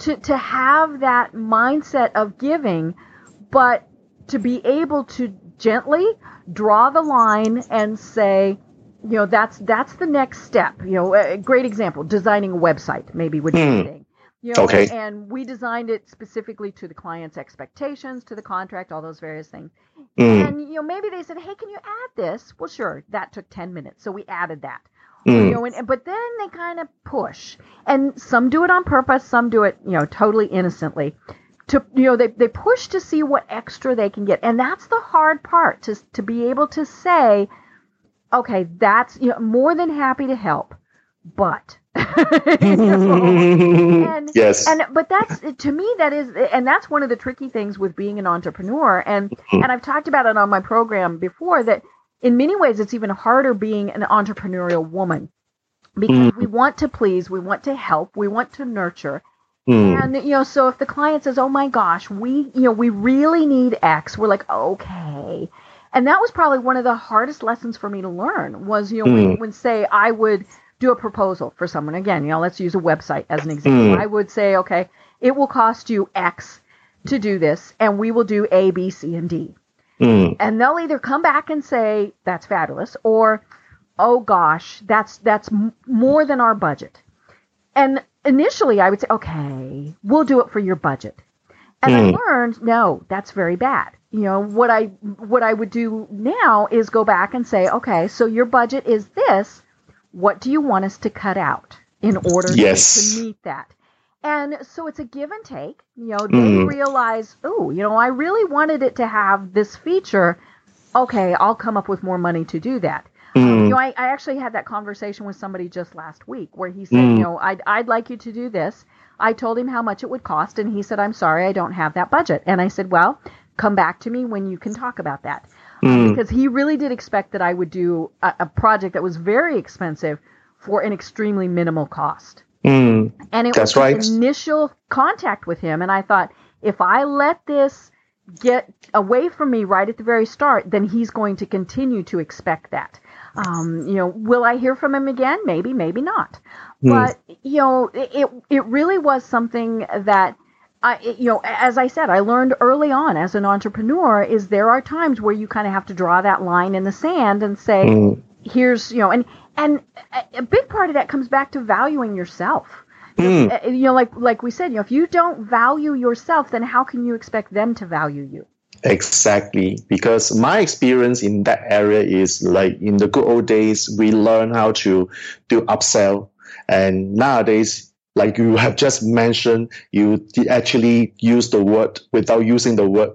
to, to have that mindset of giving – but to be able to gently draw the line and say, you know, that's that's the next step. You know, a great example: designing a website, maybe would be mm. thing. You know, okay. And we designed it specifically to the client's expectations, to the contract, all those various things. Mm. And you know, maybe they said, "Hey, can you add this?" Well, sure. That took ten minutes, so we added that. Mm. You know, and, but then they kind of push, and some do it on purpose, some do it, you know, totally innocently to you know they, they push to see what extra they can get and that's the hard part to to be able to say okay that's you know more than happy to help but <laughs> you know? and, <laughs> yes and but that's to me that is and that's one of the tricky things with being an entrepreneur and mm-hmm. and I've talked about it on my program before that in many ways it's even harder being an entrepreneurial woman because mm-hmm. we want to please we want to help we want to nurture Mm. And you know, so if the client says, "Oh my gosh, we you know we really need X," we're like, "Okay." And that was probably one of the hardest lessons for me to learn was you know mm. when, when say I would do a proposal for someone again, you know, let's use a website as an example. Mm. I would say, "Okay, it will cost you X to do this, and we will do A, B, C, and D." Mm. And they'll either come back and say, "That's fabulous," or "Oh gosh, that's that's m- more than our budget." And initially I would say, okay, we'll do it for your budget. And mm. I hmm. learned, no, that's very bad. You know, what I what I would do now is go back and say, okay, so your budget is this. What do you want us to cut out in order yes. to meet that? And so it's a give and take. You know, they mm. realize, oh, you know, I really wanted it to have this feature. Okay, I'll come up with more money to do that. Mm. You know, I, I actually had that conversation with somebody just last week where he said, mm. you know, I'd, I'd like you to do this. I told him how much it would cost, and he said, I'm sorry, I don't have that budget. And I said, well, come back to me when you can talk about that. Mm. because he really did expect that I would do a, a, project that was very expensive for an extremely minimal cost. Mm. And it That's was right. initial contact with him, and I thought, if I let this get away from me right at the very start, then he's going to continue to expect that. Um, you know, will I hear from him again? Maybe, maybe not. Mm. But you know, it it really was something that I, you know, as I said, I learned early on as an entrepreneur is there are times where you kind of have to draw that line in the sand and say, mm. here's, you know, and and a big part of that comes back to valuing yourself. Mm. You know, like like we said, you know, if you don't value yourself, then how can you expect them to value you? Exactly, because my experience in that area is like in the good old days, we learn how to do upsell, and nowadays, like you have just mentioned, you actually use the word without using the word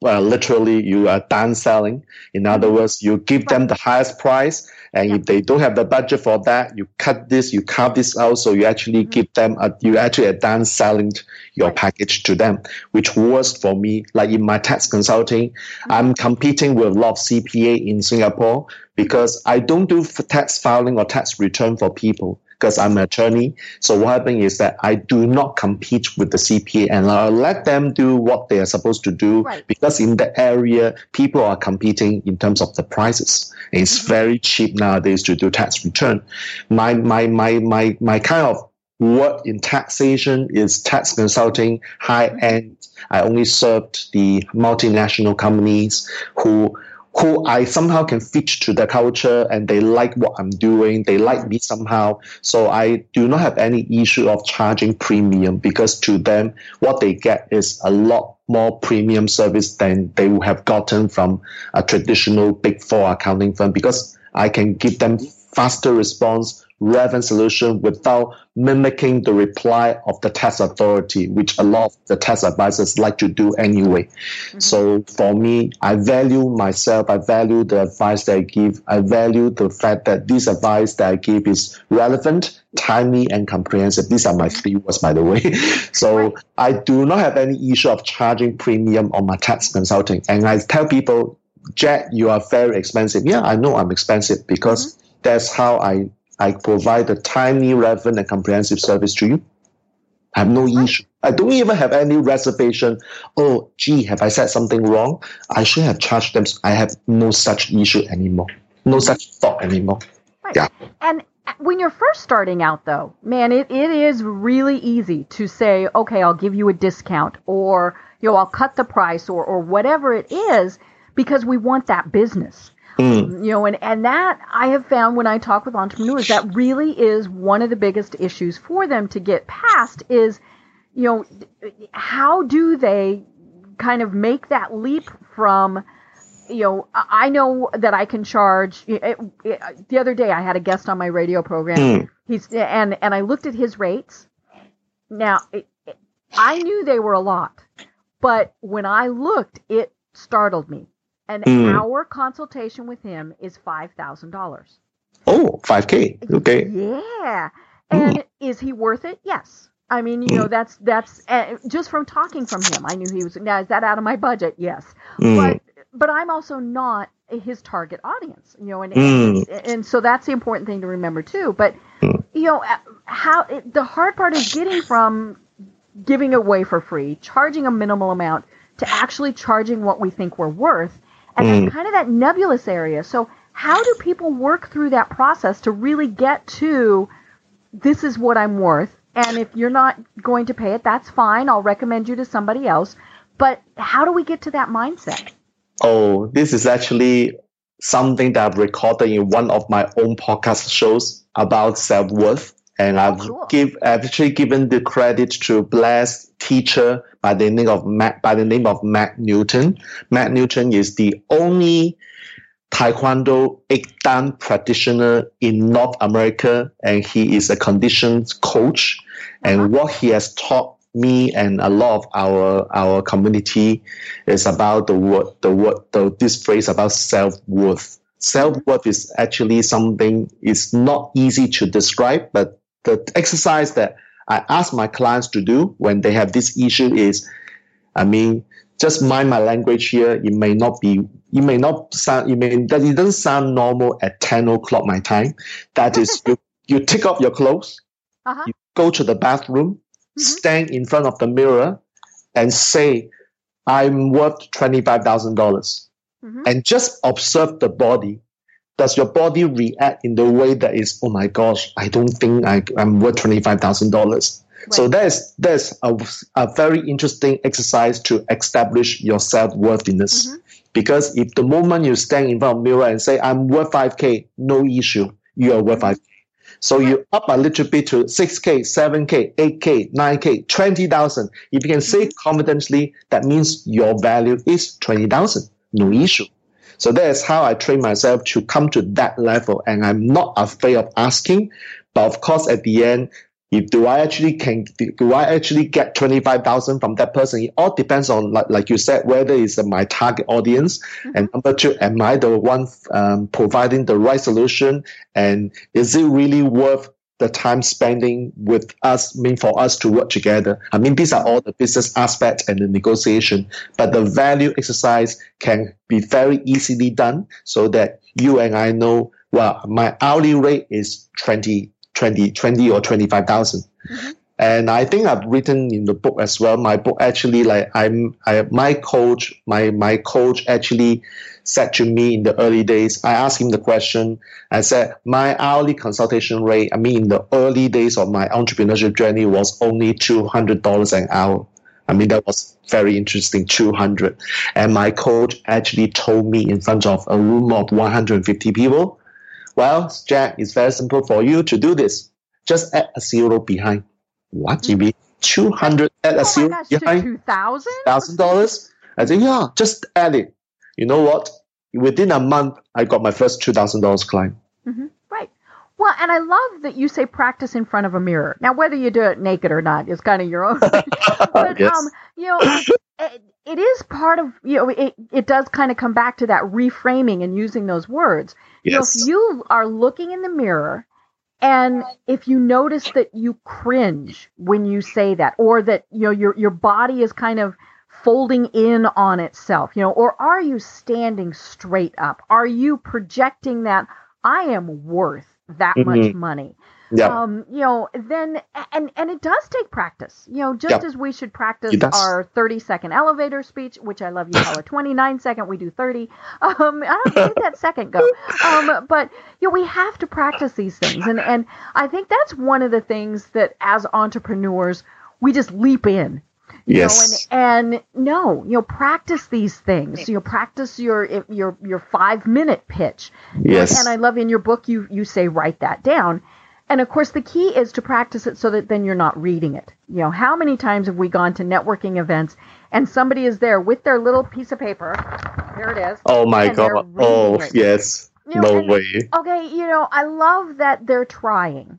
well, literally you are down selling. In other words, you give them the highest price and yeah. if they don't have the budget for that, you cut this, you carve this out. So you actually mm-hmm. give them, a, you actually are done selling your right. package to them, which works for me. Like in my tax consulting, mm-hmm. I'm competing with a lot of CPA in Singapore because I don't do tax filing or tax return for people because I'm an attorney. So what happens is that I do not compete with the CPA and I let them do what they are supposed to do right. because in the area, people are competing in terms of the prices. It's mm-hmm. very cheap nowadays to do tax return. My, my, my, my, my kind of work in taxation is tax consulting, high end. I only served the multinational companies who who I somehow can fit to the culture and they like what I'm doing. They like me somehow. So I do not have any issue of charging premium because to them, what they get is a lot more premium service than they would have gotten from a traditional big four accounting firm because I can give them faster response, relevant solution without mimicking the reply of the tax authority, which a lot of the tax advisors like to do anyway. Mm-hmm. So for me, I value myself. I value the advice that I give. I value the fact that this advice that I give is relevant, timely, and comprehensive. These are my three words, by the way. <laughs> so I do not have any issue of charging premium on my tax consulting. And I tell people, Jack, you are very expensive. Yeah, I know I'm expensive because mm-hmm. that's how I I provide a timely, relevant, and comprehensive service to you. I have no issue. I don't even have any reservation. Oh, gee, have I said something wrong? I should have charged them. I have no such issue anymore. No such thought anymore. Right. Yeah. And uh, when you're first starting out, though, man, it, it is really easy to say, okay, I'll give you a discount or, you know, I'll cut the price or, or whatever it is because we want that business. Mm. You know, and, and that I have found when I talk with entrepreneurs, that really is one of the biggest issues for them to get past is, you know, how do they kind of make that leap from, you know, I know that I can charge. It, it, the other day, I had a guest on my radio program. Mm. He's and and I looked at his rates. Now, it, I knew they were a lot, but when I looked, it startled me an mm. hour consultation with him is $5,000. Oh, 5K. Okay. Yeah. And mm. is he worth it? Yes. I mean, you know, that's that's uh, just from talking from him. I knew he was. Now, is that out of my budget? Yes, mm. but but I'm also not his target audience. You know, and mm. and, and, so that's the important thing to remember too. But mm. you know, uh, how it, the hard part is getting from giving away for free, charging a minimal amount, to actually charging what we think we're worth and mm. kind of that nebulous area. So, how do people work through that process to really get to this is what I'm worth? And if you're not going to pay it, that's fine. I'll recommend you to somebody else. But how do we get to that mindset? Oh, this is actually something that I've recorded in one of my own podcast shows about self worth. And I've cool. give actually given the credit to blessed teacher by the name of Matt by the name of Matt Newton. Matt Newton is the only Taekwondo Dan practitioner in North America, and he is a conditions coach. And uh-huh. what he has taught me and a lot of our our community is about the word the word the, this phrase about self worth. Self worth is actually something is not easy to describe, but the exercise that I ask my clients to do when they have this issue is, I mean, just mind my language here. It may not be, it may not sound, it may, that it doesn't sound normal at 10 o'clock my time. That is, <laughs> you, you take off your clothes, uh-huh. you go to the bathroom, mm-hmm. stand in front of the mirror and say, I'm worth $25,000. Mm-hmm. And just observe the body does your body react in the way that is, oh my gosh, I don't think I, am worth $25,000? So that's, that's a, a very interesting exercise to establish your self-worthiness. Mm-hmm. Because if the moment you stand in front of mirror and say, I'm worth 5K, no issue, you are worth 5K. So you up a little bit to 6K, 7K, 8K, 9K, 20,000. If you can say mm-hmm. confidently, that means your value is 20,000. No issue. So that is how I train myself to come to that level. And I'm not afraid of asking. But of course, at the end, if do I actually can do I actually get twenty five thousand from that person? It all depends on like like you said whether it's my target audience, mm-hmm. and number two, am I the one um, providing the right solution, and is it really worth the time spending with us, mean for us to work together? I mean these are all the business aspects and the negotiation, but the value exercise can be very easily done so that you and I know well my hourly rate is twenty 20, 20 or 25,000. Mm-hmm. And I think I've written in the book as well. My book actually, like I'm, I, my coach, my, my coach actually said to me in the early days, I asked him the question. I said, my hourly consultation rate, I mean, in the early days of my entrepreneurship journey was only $200 an hour. I mean, that was very interesting, 200. And my coach actually told me in front of a room of 150 people, well, Jack, it's very simple for you to do this. Just add a zero behind. What you mean? Two hundred add a oh zero gosh, behind two thousand thousand dollars. I think yeah, just add it. You know what? Within a month, I got my first two thousand dollars client. Mm-hmm. Right. Well, and I love that you say practice in front of a mirror. Now, whether you do it naked or not is kind of your own. <laughs> but <laughs> yes. um, you know, it, it is part of you know it. It does kind of come back to that reframing and using those words. Yes. You know, if you are looking in the mirror and if you notice that you cringe when you say that, or that you know your your body is kind of folding in on itself, you know, or are you standing straight up? Are you projecting that I am worth that mm-hmm. much money? yeah. um, you know, then and and it does take practice. You know, just as we should practice our 30 second elevator speech, which I love you call a <laughs> 29 second, we do 30. Um, I don't think that second go. Um, but you know, we have to practice these things, and and I think that's one of the things that as entrepreneurs we just leap in yes. Know, and, and no, you know, practice these things. You know, practice your your your five minute pitch. Yes. And, and I love in your book you you say write that down. And of course, the key is to practice it so that then you're not reading it. You know, how many times have we gone to networking events and somebody is there with their little piece of paper? Here it is. Oh my god! Oh it. yes. You know, no and, way. Okay, you know, I love that they're trying,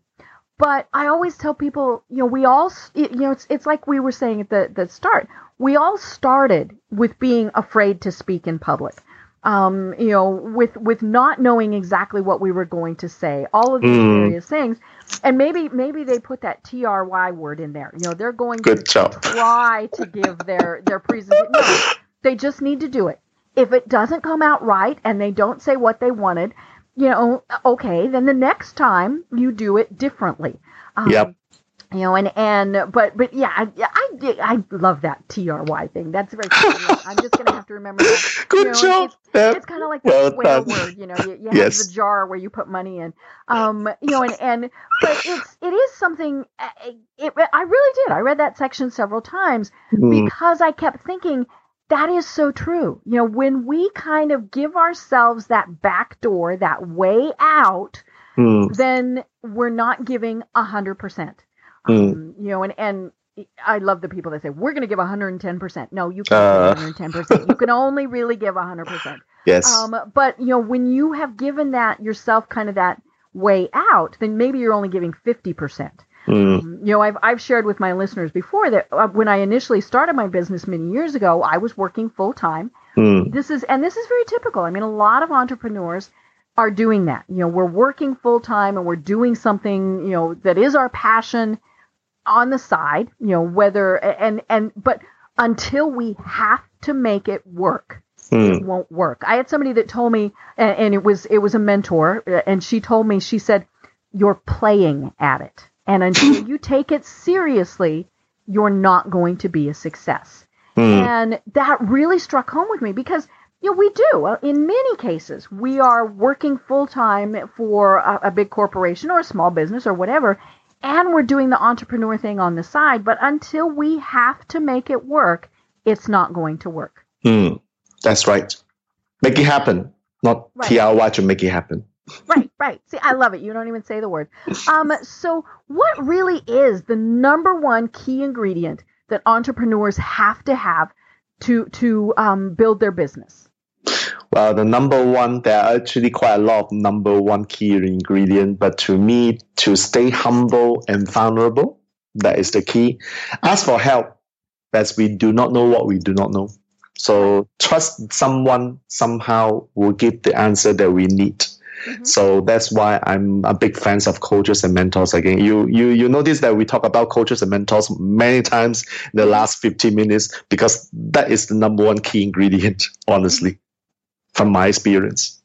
but I always tell people, you know, we all, you know, it's it's like we were saying at the the start. We all started with being afraid to speak in public um, you know, with with not knowing exactly what we were going to say, all of these mm. various things, and maybe maybe they put that try word in there. You know, they're going Good to job. try to give their their presentation. No, they just need to do it. If it doesn't come out right and they don't say what they wanted, you know, okay, then the next time you do it differently. Um, yep you know, and and but but yeah, I I, I love that try thing. That's very. Cool. I'm just gonna have to remember that. <laughs> Good you know, job. It's, it's kind of like well the whale word. You know, you, you have the jar where you put money in. Um, you know, and and but it's it is something. It, it I really did. I read that section several times mm. because I kept thinking that is so true. You know, when we kind of give ourselves that back door, that way out, mm. then we're not giving a hundred percent. Mm. Um, you know, and and I love the people that say we're going to give 110%. No, you can't uh. 110%. You can only really give 100%. <laughs> Yes. Um, but you know, when you have given that yourself kind of that way out, then maybe you're only giving 50%. Mm. Um, you know, I've I've shared with my listeners before that uh, when I initially started my business many years ago, I was working full time. Mm. This is and this is very typical. I mean, a lot of entrepreneurs are doing that. You know, we're working full time and we're doing something, you know, that is our passion on the side, you know, whether and and but until we have to make it work, mm. it won't work. I had somebody that told me, and, and it was it was a mentor, and she told me she said, "You're playing at it, and <laughs> until you take it seriously, you're not going to be a success." Mm. And that really struck home with me because you know, we do. In many cases, we are working full time for a, a, big corporation or a small business or whatever, and we're doing the entrepreneur thing on the side. But until we have to make it work, it's not going to work. Mm, that's right. Make it happen, not right. TRY to make it happen. Right, right. See, I love it. You don't even say the word. Um, so, what really is the number one key ingredient that entrepreneurs have to have to to um, build their business? Well, the number one, there are actually quite a lot of number one key ingredient, but to me, to stay humble and vulnerable, that is the key. Ask for help, as we do not know what we do not know. So trust someone somehow will give the answer that we need. Mm-hmm. So that's why I'm a big fan of coaches and mentors. Again, you you you notice that we talk about coaches and mentors many times in the last 15 minutes because that is the number one key ingredient, <laughs> honestly, from my experience.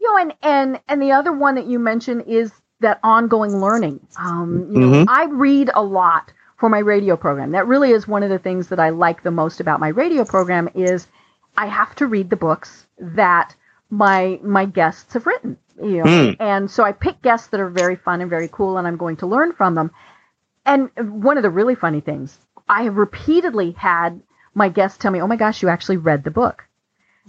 You know, and and and the other one that you mentioned is that ongoing learning. Um, you know, mm-hmm. I read a lot for my radio program. That really is one of the things that I like the most about my radio program is I have to read the books that my my guests have written. You know, mm. and so I pick guests that are very fun and very cool, and I'm going to learn from them. And one of the really funny things, I have repeatedly had my guests tell me, "Oh my gosh, you actually read the book."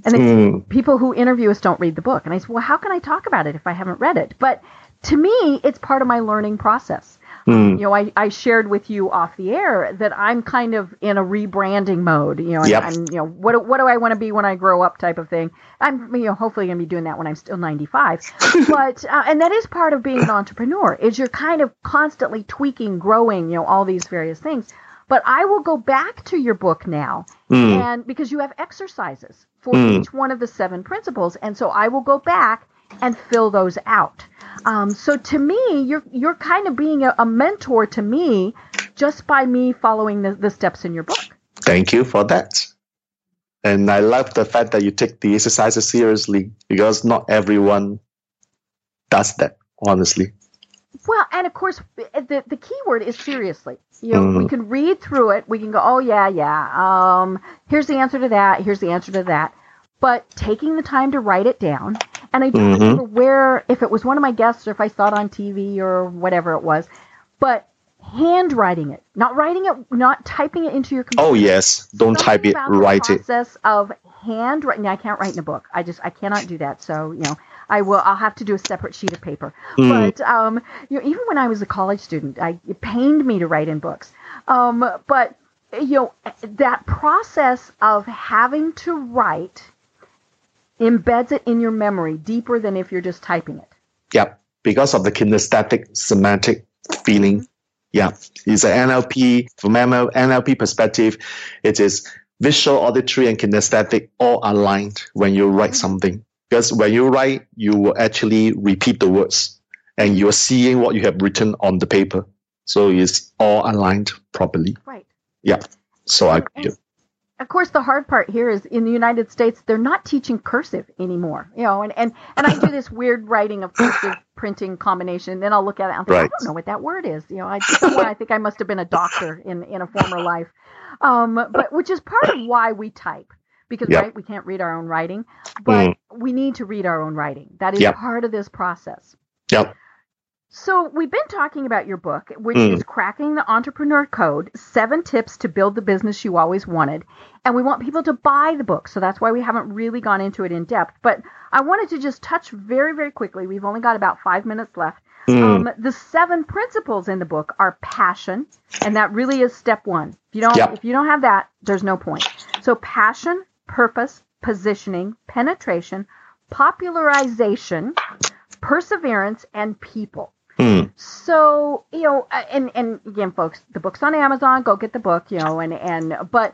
And mm. people who interview us don't read the book, and I said, "Well, how can I talk about it if I haven't read it?" But to me, it's part of my learning process. Mm. You know, I, I shared with you off the air that I'm kind of in a rebranding mode. You know, yep. I'm, you know, what what do I want to be when I grow up, type of thing. I'm, you know, hopefully going to be doing that when I'm still 95. <laughs> but uh, and that is part of being an entrepreneur is you're kind of constantly tweaking, growing, you know, all these various things. But I will go back to your book now, mm. and because you have exercises for mm. each one of the seven principles, and so I will go back and fill those out. Um, so to me, you're you're kind of being a, a, mentor to me just by me following the, the steps in your book. Thank you for that. And I love the fact that you take the exercises seriously because not everyone does that, honestly. Well, and of course, the the key word is seriously. You know, mm. we can read through it. We can go, oh yeah, yeah. Um, here's the answer to that. Here's the answer to that. But taking the time to write it down and I don't mm-hmm. remember where, if it was one of my guests or if I saw it on TV or whatever it was, but handwriting it, not writing it, not typing it into your computer. Oh yes, don't type it, write it. Process of handwriting. I can't write in a book. I just I cannot do that. So you know, I will. I'll have to do a separate sheet of paper. Mm. But um, you know, even when I was a college student, I it pained me to write in books. Um, but you know, that process of having to write embeds it in your memory deeper than if you're just typing it. Yep, because of the kinesthetic semantic feeling. Mm-hmm. Yeah, it's an NLP from an NLP perspective. It is visual, auditory, and kinesthetic all aligned when you write something. Because when you write, you will actually repeat the words, and you are seeing what you have written on the paper. So it's all aligned properly. Right. Yeah. So I agree of course, the hard part here is in the United States, they're not teaching cursive anymore. You know, and and, and I do this weird writing of cursive <laughs> printing combination. And then I'll look at it and think, right. I don't know what that word is. You know, I I think I must have been a doctor in in a former life. Um, but which is part of why we type because yep. right we can't read our own writing, but mm. we need to read our own writing. That is yep. part of this process. Yep. So, we've been talking about your book, which mm. is Cracking the Entrepreneur Code Seven Tips to Build the Business You Always Wanted. And we want people to buy the book. So, that's why we haven't really gone into it in depth. But I wanted to just touch very, very quickly. We've only got about five minutes left. Mm. Um, the seven principles in the book are passion, and that really is step one. If you don't, yep. if you don't have that, there's no point. So, passion, purpose, positioning, penetration, popularization, perseverance, and people. Mm. So you know, and and again, folks, the book's on Amazon. Go get the book. You know, and and but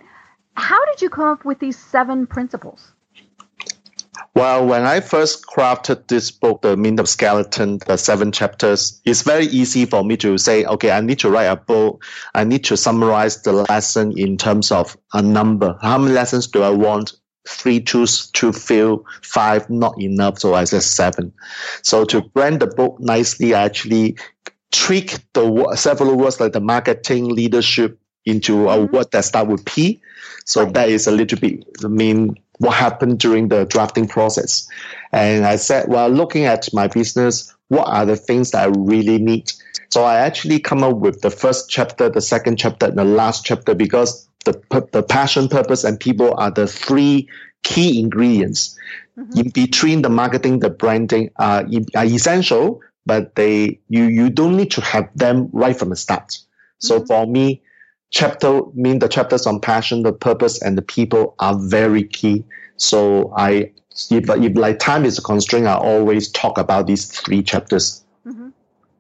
how did you come up with these seven principles? Well, when I first crafted this book, The Mint of Skeleton, the seven chapters, it's very easy for me to say, okay, I need to write a book. I need to summarize the lesson in terms of a number. How many lessons do I want? Three choose to fill five not enough so i said seven so to brand the book nicely i actually tweak the several words like the marketing leadership into a mm-hmm. word that start with p so right. that is a little bit i mean what happened during the drafting process and i said well looking at my business what are the things that i really need so i actually come up with the first chapter the second chapter and the last chapter because the, the passion, purpose, and people are the three key ingredients. Mm-hmm. In between the marketing, the branding are, are essential, but they you you don't need to have them right from the start. So mm-hmm. for me, chapter mean the chapters on passion, the purpose, and the people are very key. So I if, if like time is a constraint, I always talk about these three chapters. Mm-hmm.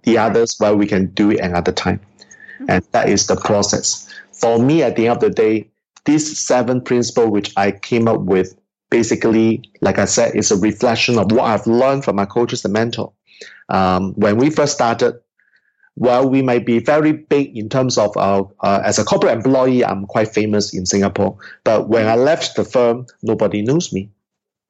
The others, well, we can do it another time. Mm-hmm. And that is the process. For me, at the end of the day, these seven principles which I came up with, basically, like I said, is a reflection of what I've learned from my coaches and mentor. Um, when we first started, well, we might be very big in terms of uh, uh, as a corporate employee, I'm quite famous in Singapore. But when I left the firm, nobody knows me.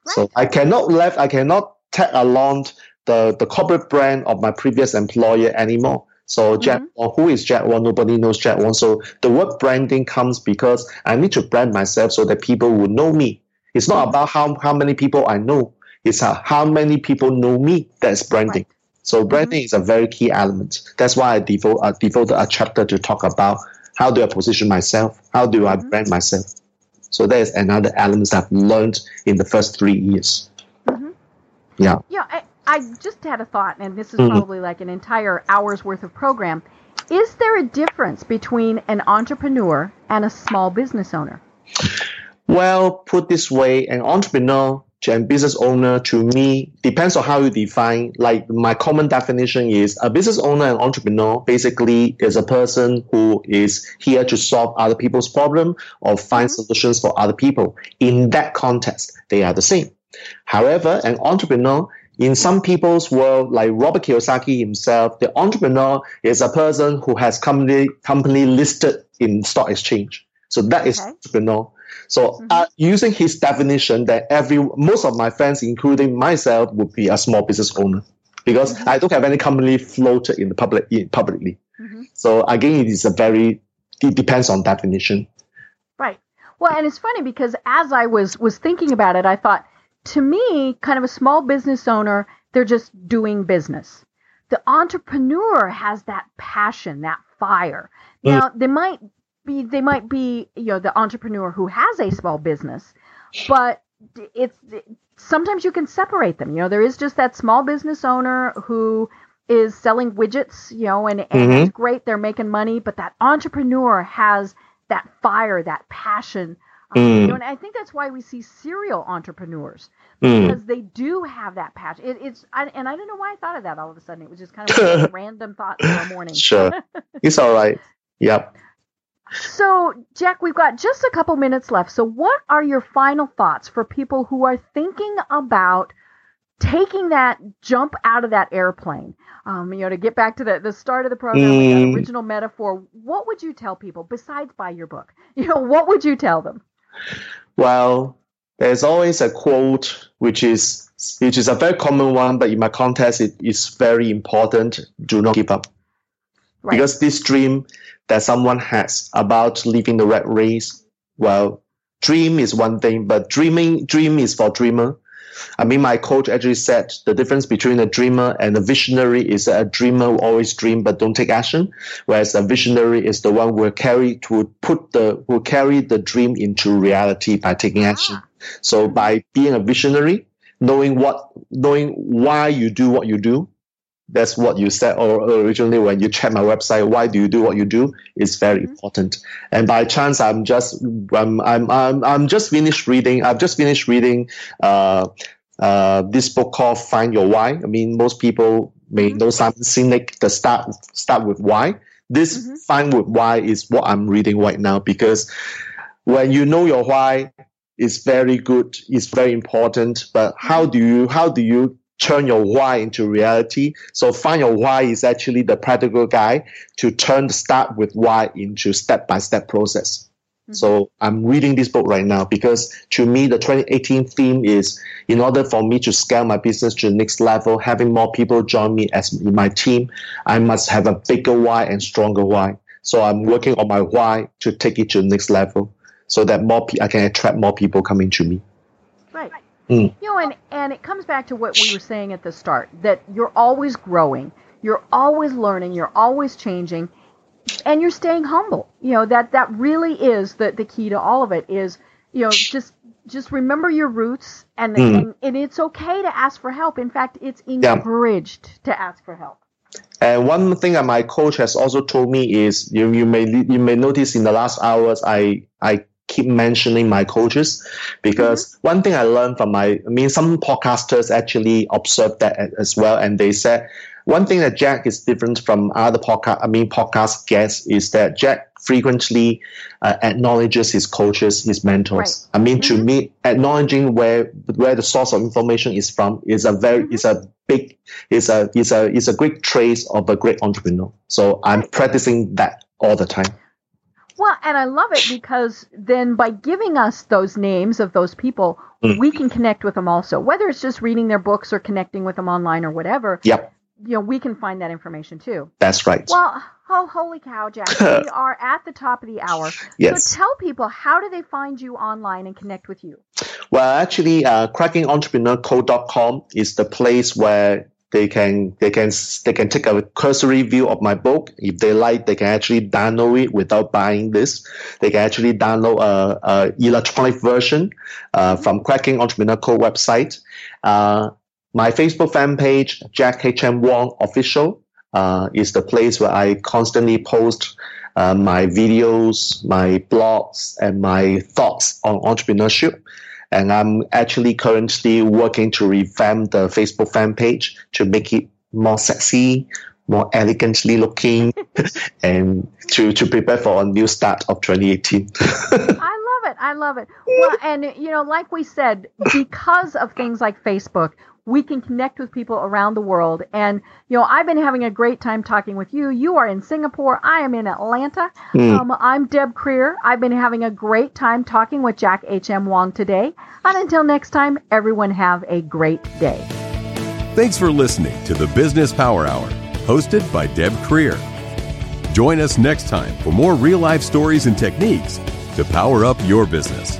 So I cannot left, I cannot tag along the, the corporate brand of my previous employer anymore. So mm-hmm. Jack, or who is Jack Wong? Nobody knows Jack Wong. So the word branding comes because I need to brand myself so that people will know me. It's not mm-hmm. about how, how many people I know. It's how, how many people know me. That's branding. Right. So branding mm-hmm. is a very key element. That's why I devote I devoted a chapter to talk about how do I position myself, how do I mm-hmm. brand myself. So that is another element I've learned in the first three years. Mm-hmm. Yeah. Yeah. I, I just had a thought, and this is mm-hmm. probably like an entire hour's worth of program. Is there a difference between an entrepreneur and a small business owner? Well, put this way, an entrepreneur and business owner to me depends on how you define. Like my common definition is a business owner and entrepreneur basically is a person who is here to solve other people's problem or find mm-hmm. solutions for other people. In that context, they are the same. However, an entrepreneur in some people's world, like Robert Kiyosaki himself, the entrepreneur is a person who has company company listed in stock exchange. So that is okay. entrepreneur. So mm-hmm. uh, using his definition, that every most of my friends, including myself, would be a small business owner because mm-hmm. I don't have any company floated in the public in, publicly. Mm-hmm. So again, it is a very it depends on definition. Right. Well, and it's funny because as I was was thinking about it, I thought to me, kind of a small business owner, they're just doing business. The entrepreneur has that passion, that fire. Mm. Now, they might be they might be you know the entrepreneur who has a small business, but it's sometimes you can separate them. You know, there is just that small business owner who is selling widgets, you know, and, and mm-hmm. it's great, they're making money, but that entrepreneur has that fire, that passion. Mm. you know, and I think that's why we see serial entrepreneurs mm. because they do have that passion. It, it's I, and I don't know why I thought of that all of a sudden. It was just kind of a <laughs> random thought in the morning. <laughs> Sure, it's all right. Yep. So, Jack, we've got just a couple minutes left. So, what are your final thoughts for people who are thinking about taking that jump out of that airplane? Um, you know, to get back to the, the start of the program, mm. that original metaphor, what would you tell people besides buy your book? <laughs> You know, what would you tell them? Well, there's always a quote which is which is a very common one, but in my context, it is very important. Do not give up. Right. Because this dream that someone has about leaving the rat race, well, dream is one thing, but dreaming, dream is for dreamer. I mean, my coach actually said the difference between a dreamer and a visionary is that a dreamer will always dream but don't take action, whereas a visionary is the one who will carry to put the who carry the dream into reality by taking ah. action. So by being a visionary, knowing what, knowing why you do what you do, that's what you said or originally when you check my website why do you do what you do is very mm-hmm. important and by chance i'm just I'm, I'm i'm i'm just finished reading i've just finished reading uh uh this book called find your why i mean most people may mm-hmm. know Simon Sinek the start start with why this mm-hmm. find with why is what i'm reading right now because when you know your why is very good it's very important but how mm-hmm. do you how do you turn your why into reality. So find your why is actually the practical guide to turn the start with why into step by step process. Mm-hmm. So I'm reading this book right now because to me, the 2018 theme is in order for me to scale my business to the next level, having more people join me as in my team, I must have a bigger why and stronger why. So I'm working on my why to take it to the next level so that more pe- I can attract more people coming to me. Right. Mm. You know, and, and it comes back to what we were saying at the start that you're always growing, you're always learning, you're always changing, and you're staying humble. You know, that, that really is the, the key to all of it is, you know, just just remember your roots and, mm. and, and it's okay to ask for help. In fact, it's encouraged yeah. to ask for help. And one thing that my coach has also told me is you, you may you may notice in the last hours I I keep mentioning my coaches because mm-hmm. one thing I learned from my, I mean, some podcasters actually observed that as well, and they said one thing that Jack is different from other podcast, I mean, podcast guests is that Jack frequently uh, acknowledges his coaches, his mentors. Right. I mean, mm-hmm. to me, acknowledging where where the source of information is from is a very mm-hmm. is a big is a is a is a great trace of a great entrepreneur. So I'm practicing that all the time. Well, and I love it because then by giving us those names of those people, mm. we can connect with them also, whether it's just reading their books or connecting with them online or whatever. Yep you know, we can find that information too. That's right. Well, oh, holy cow, Jack. we <laughs> are at the top of the hour. Yes. So tell people, how do they find you online and connect with you? Well, actually, uh, crackingentrepreneur.com is the place where they can they can they can take a cursory view of my book. If they like, they can actually download it without buying this. They can actually download a, a electronic version uh, from Cracking Entrepreneur website. Uh, my Facebook fan page, Jack H.M. Wong Official, uh, is the place where I constantly post uh, my videos, my blogs, and my thoughts on entrepreneurship. And I'm actually currently working to revamp the Facebook fan page to make it more sexy, more elegantly looking, <laughs> and to, to prepare for a new start of 2018. <laughs> I love it. I love it. Well, and you know, like we said, because of things like Facebook, we can connect with people around the world. And, you know, I've been having a great time talking with you. You are in Singapore. I am in Atlanta. Mm. Um, I'm Deb Krier. I've been having a great time talking with Jack H.M. Wong today. And until next time, everyone have a great day. Thanks for listening to the Business Power Hour, hosted by Deb Krier. Join us next time for more real life stories and techniques to power up your business.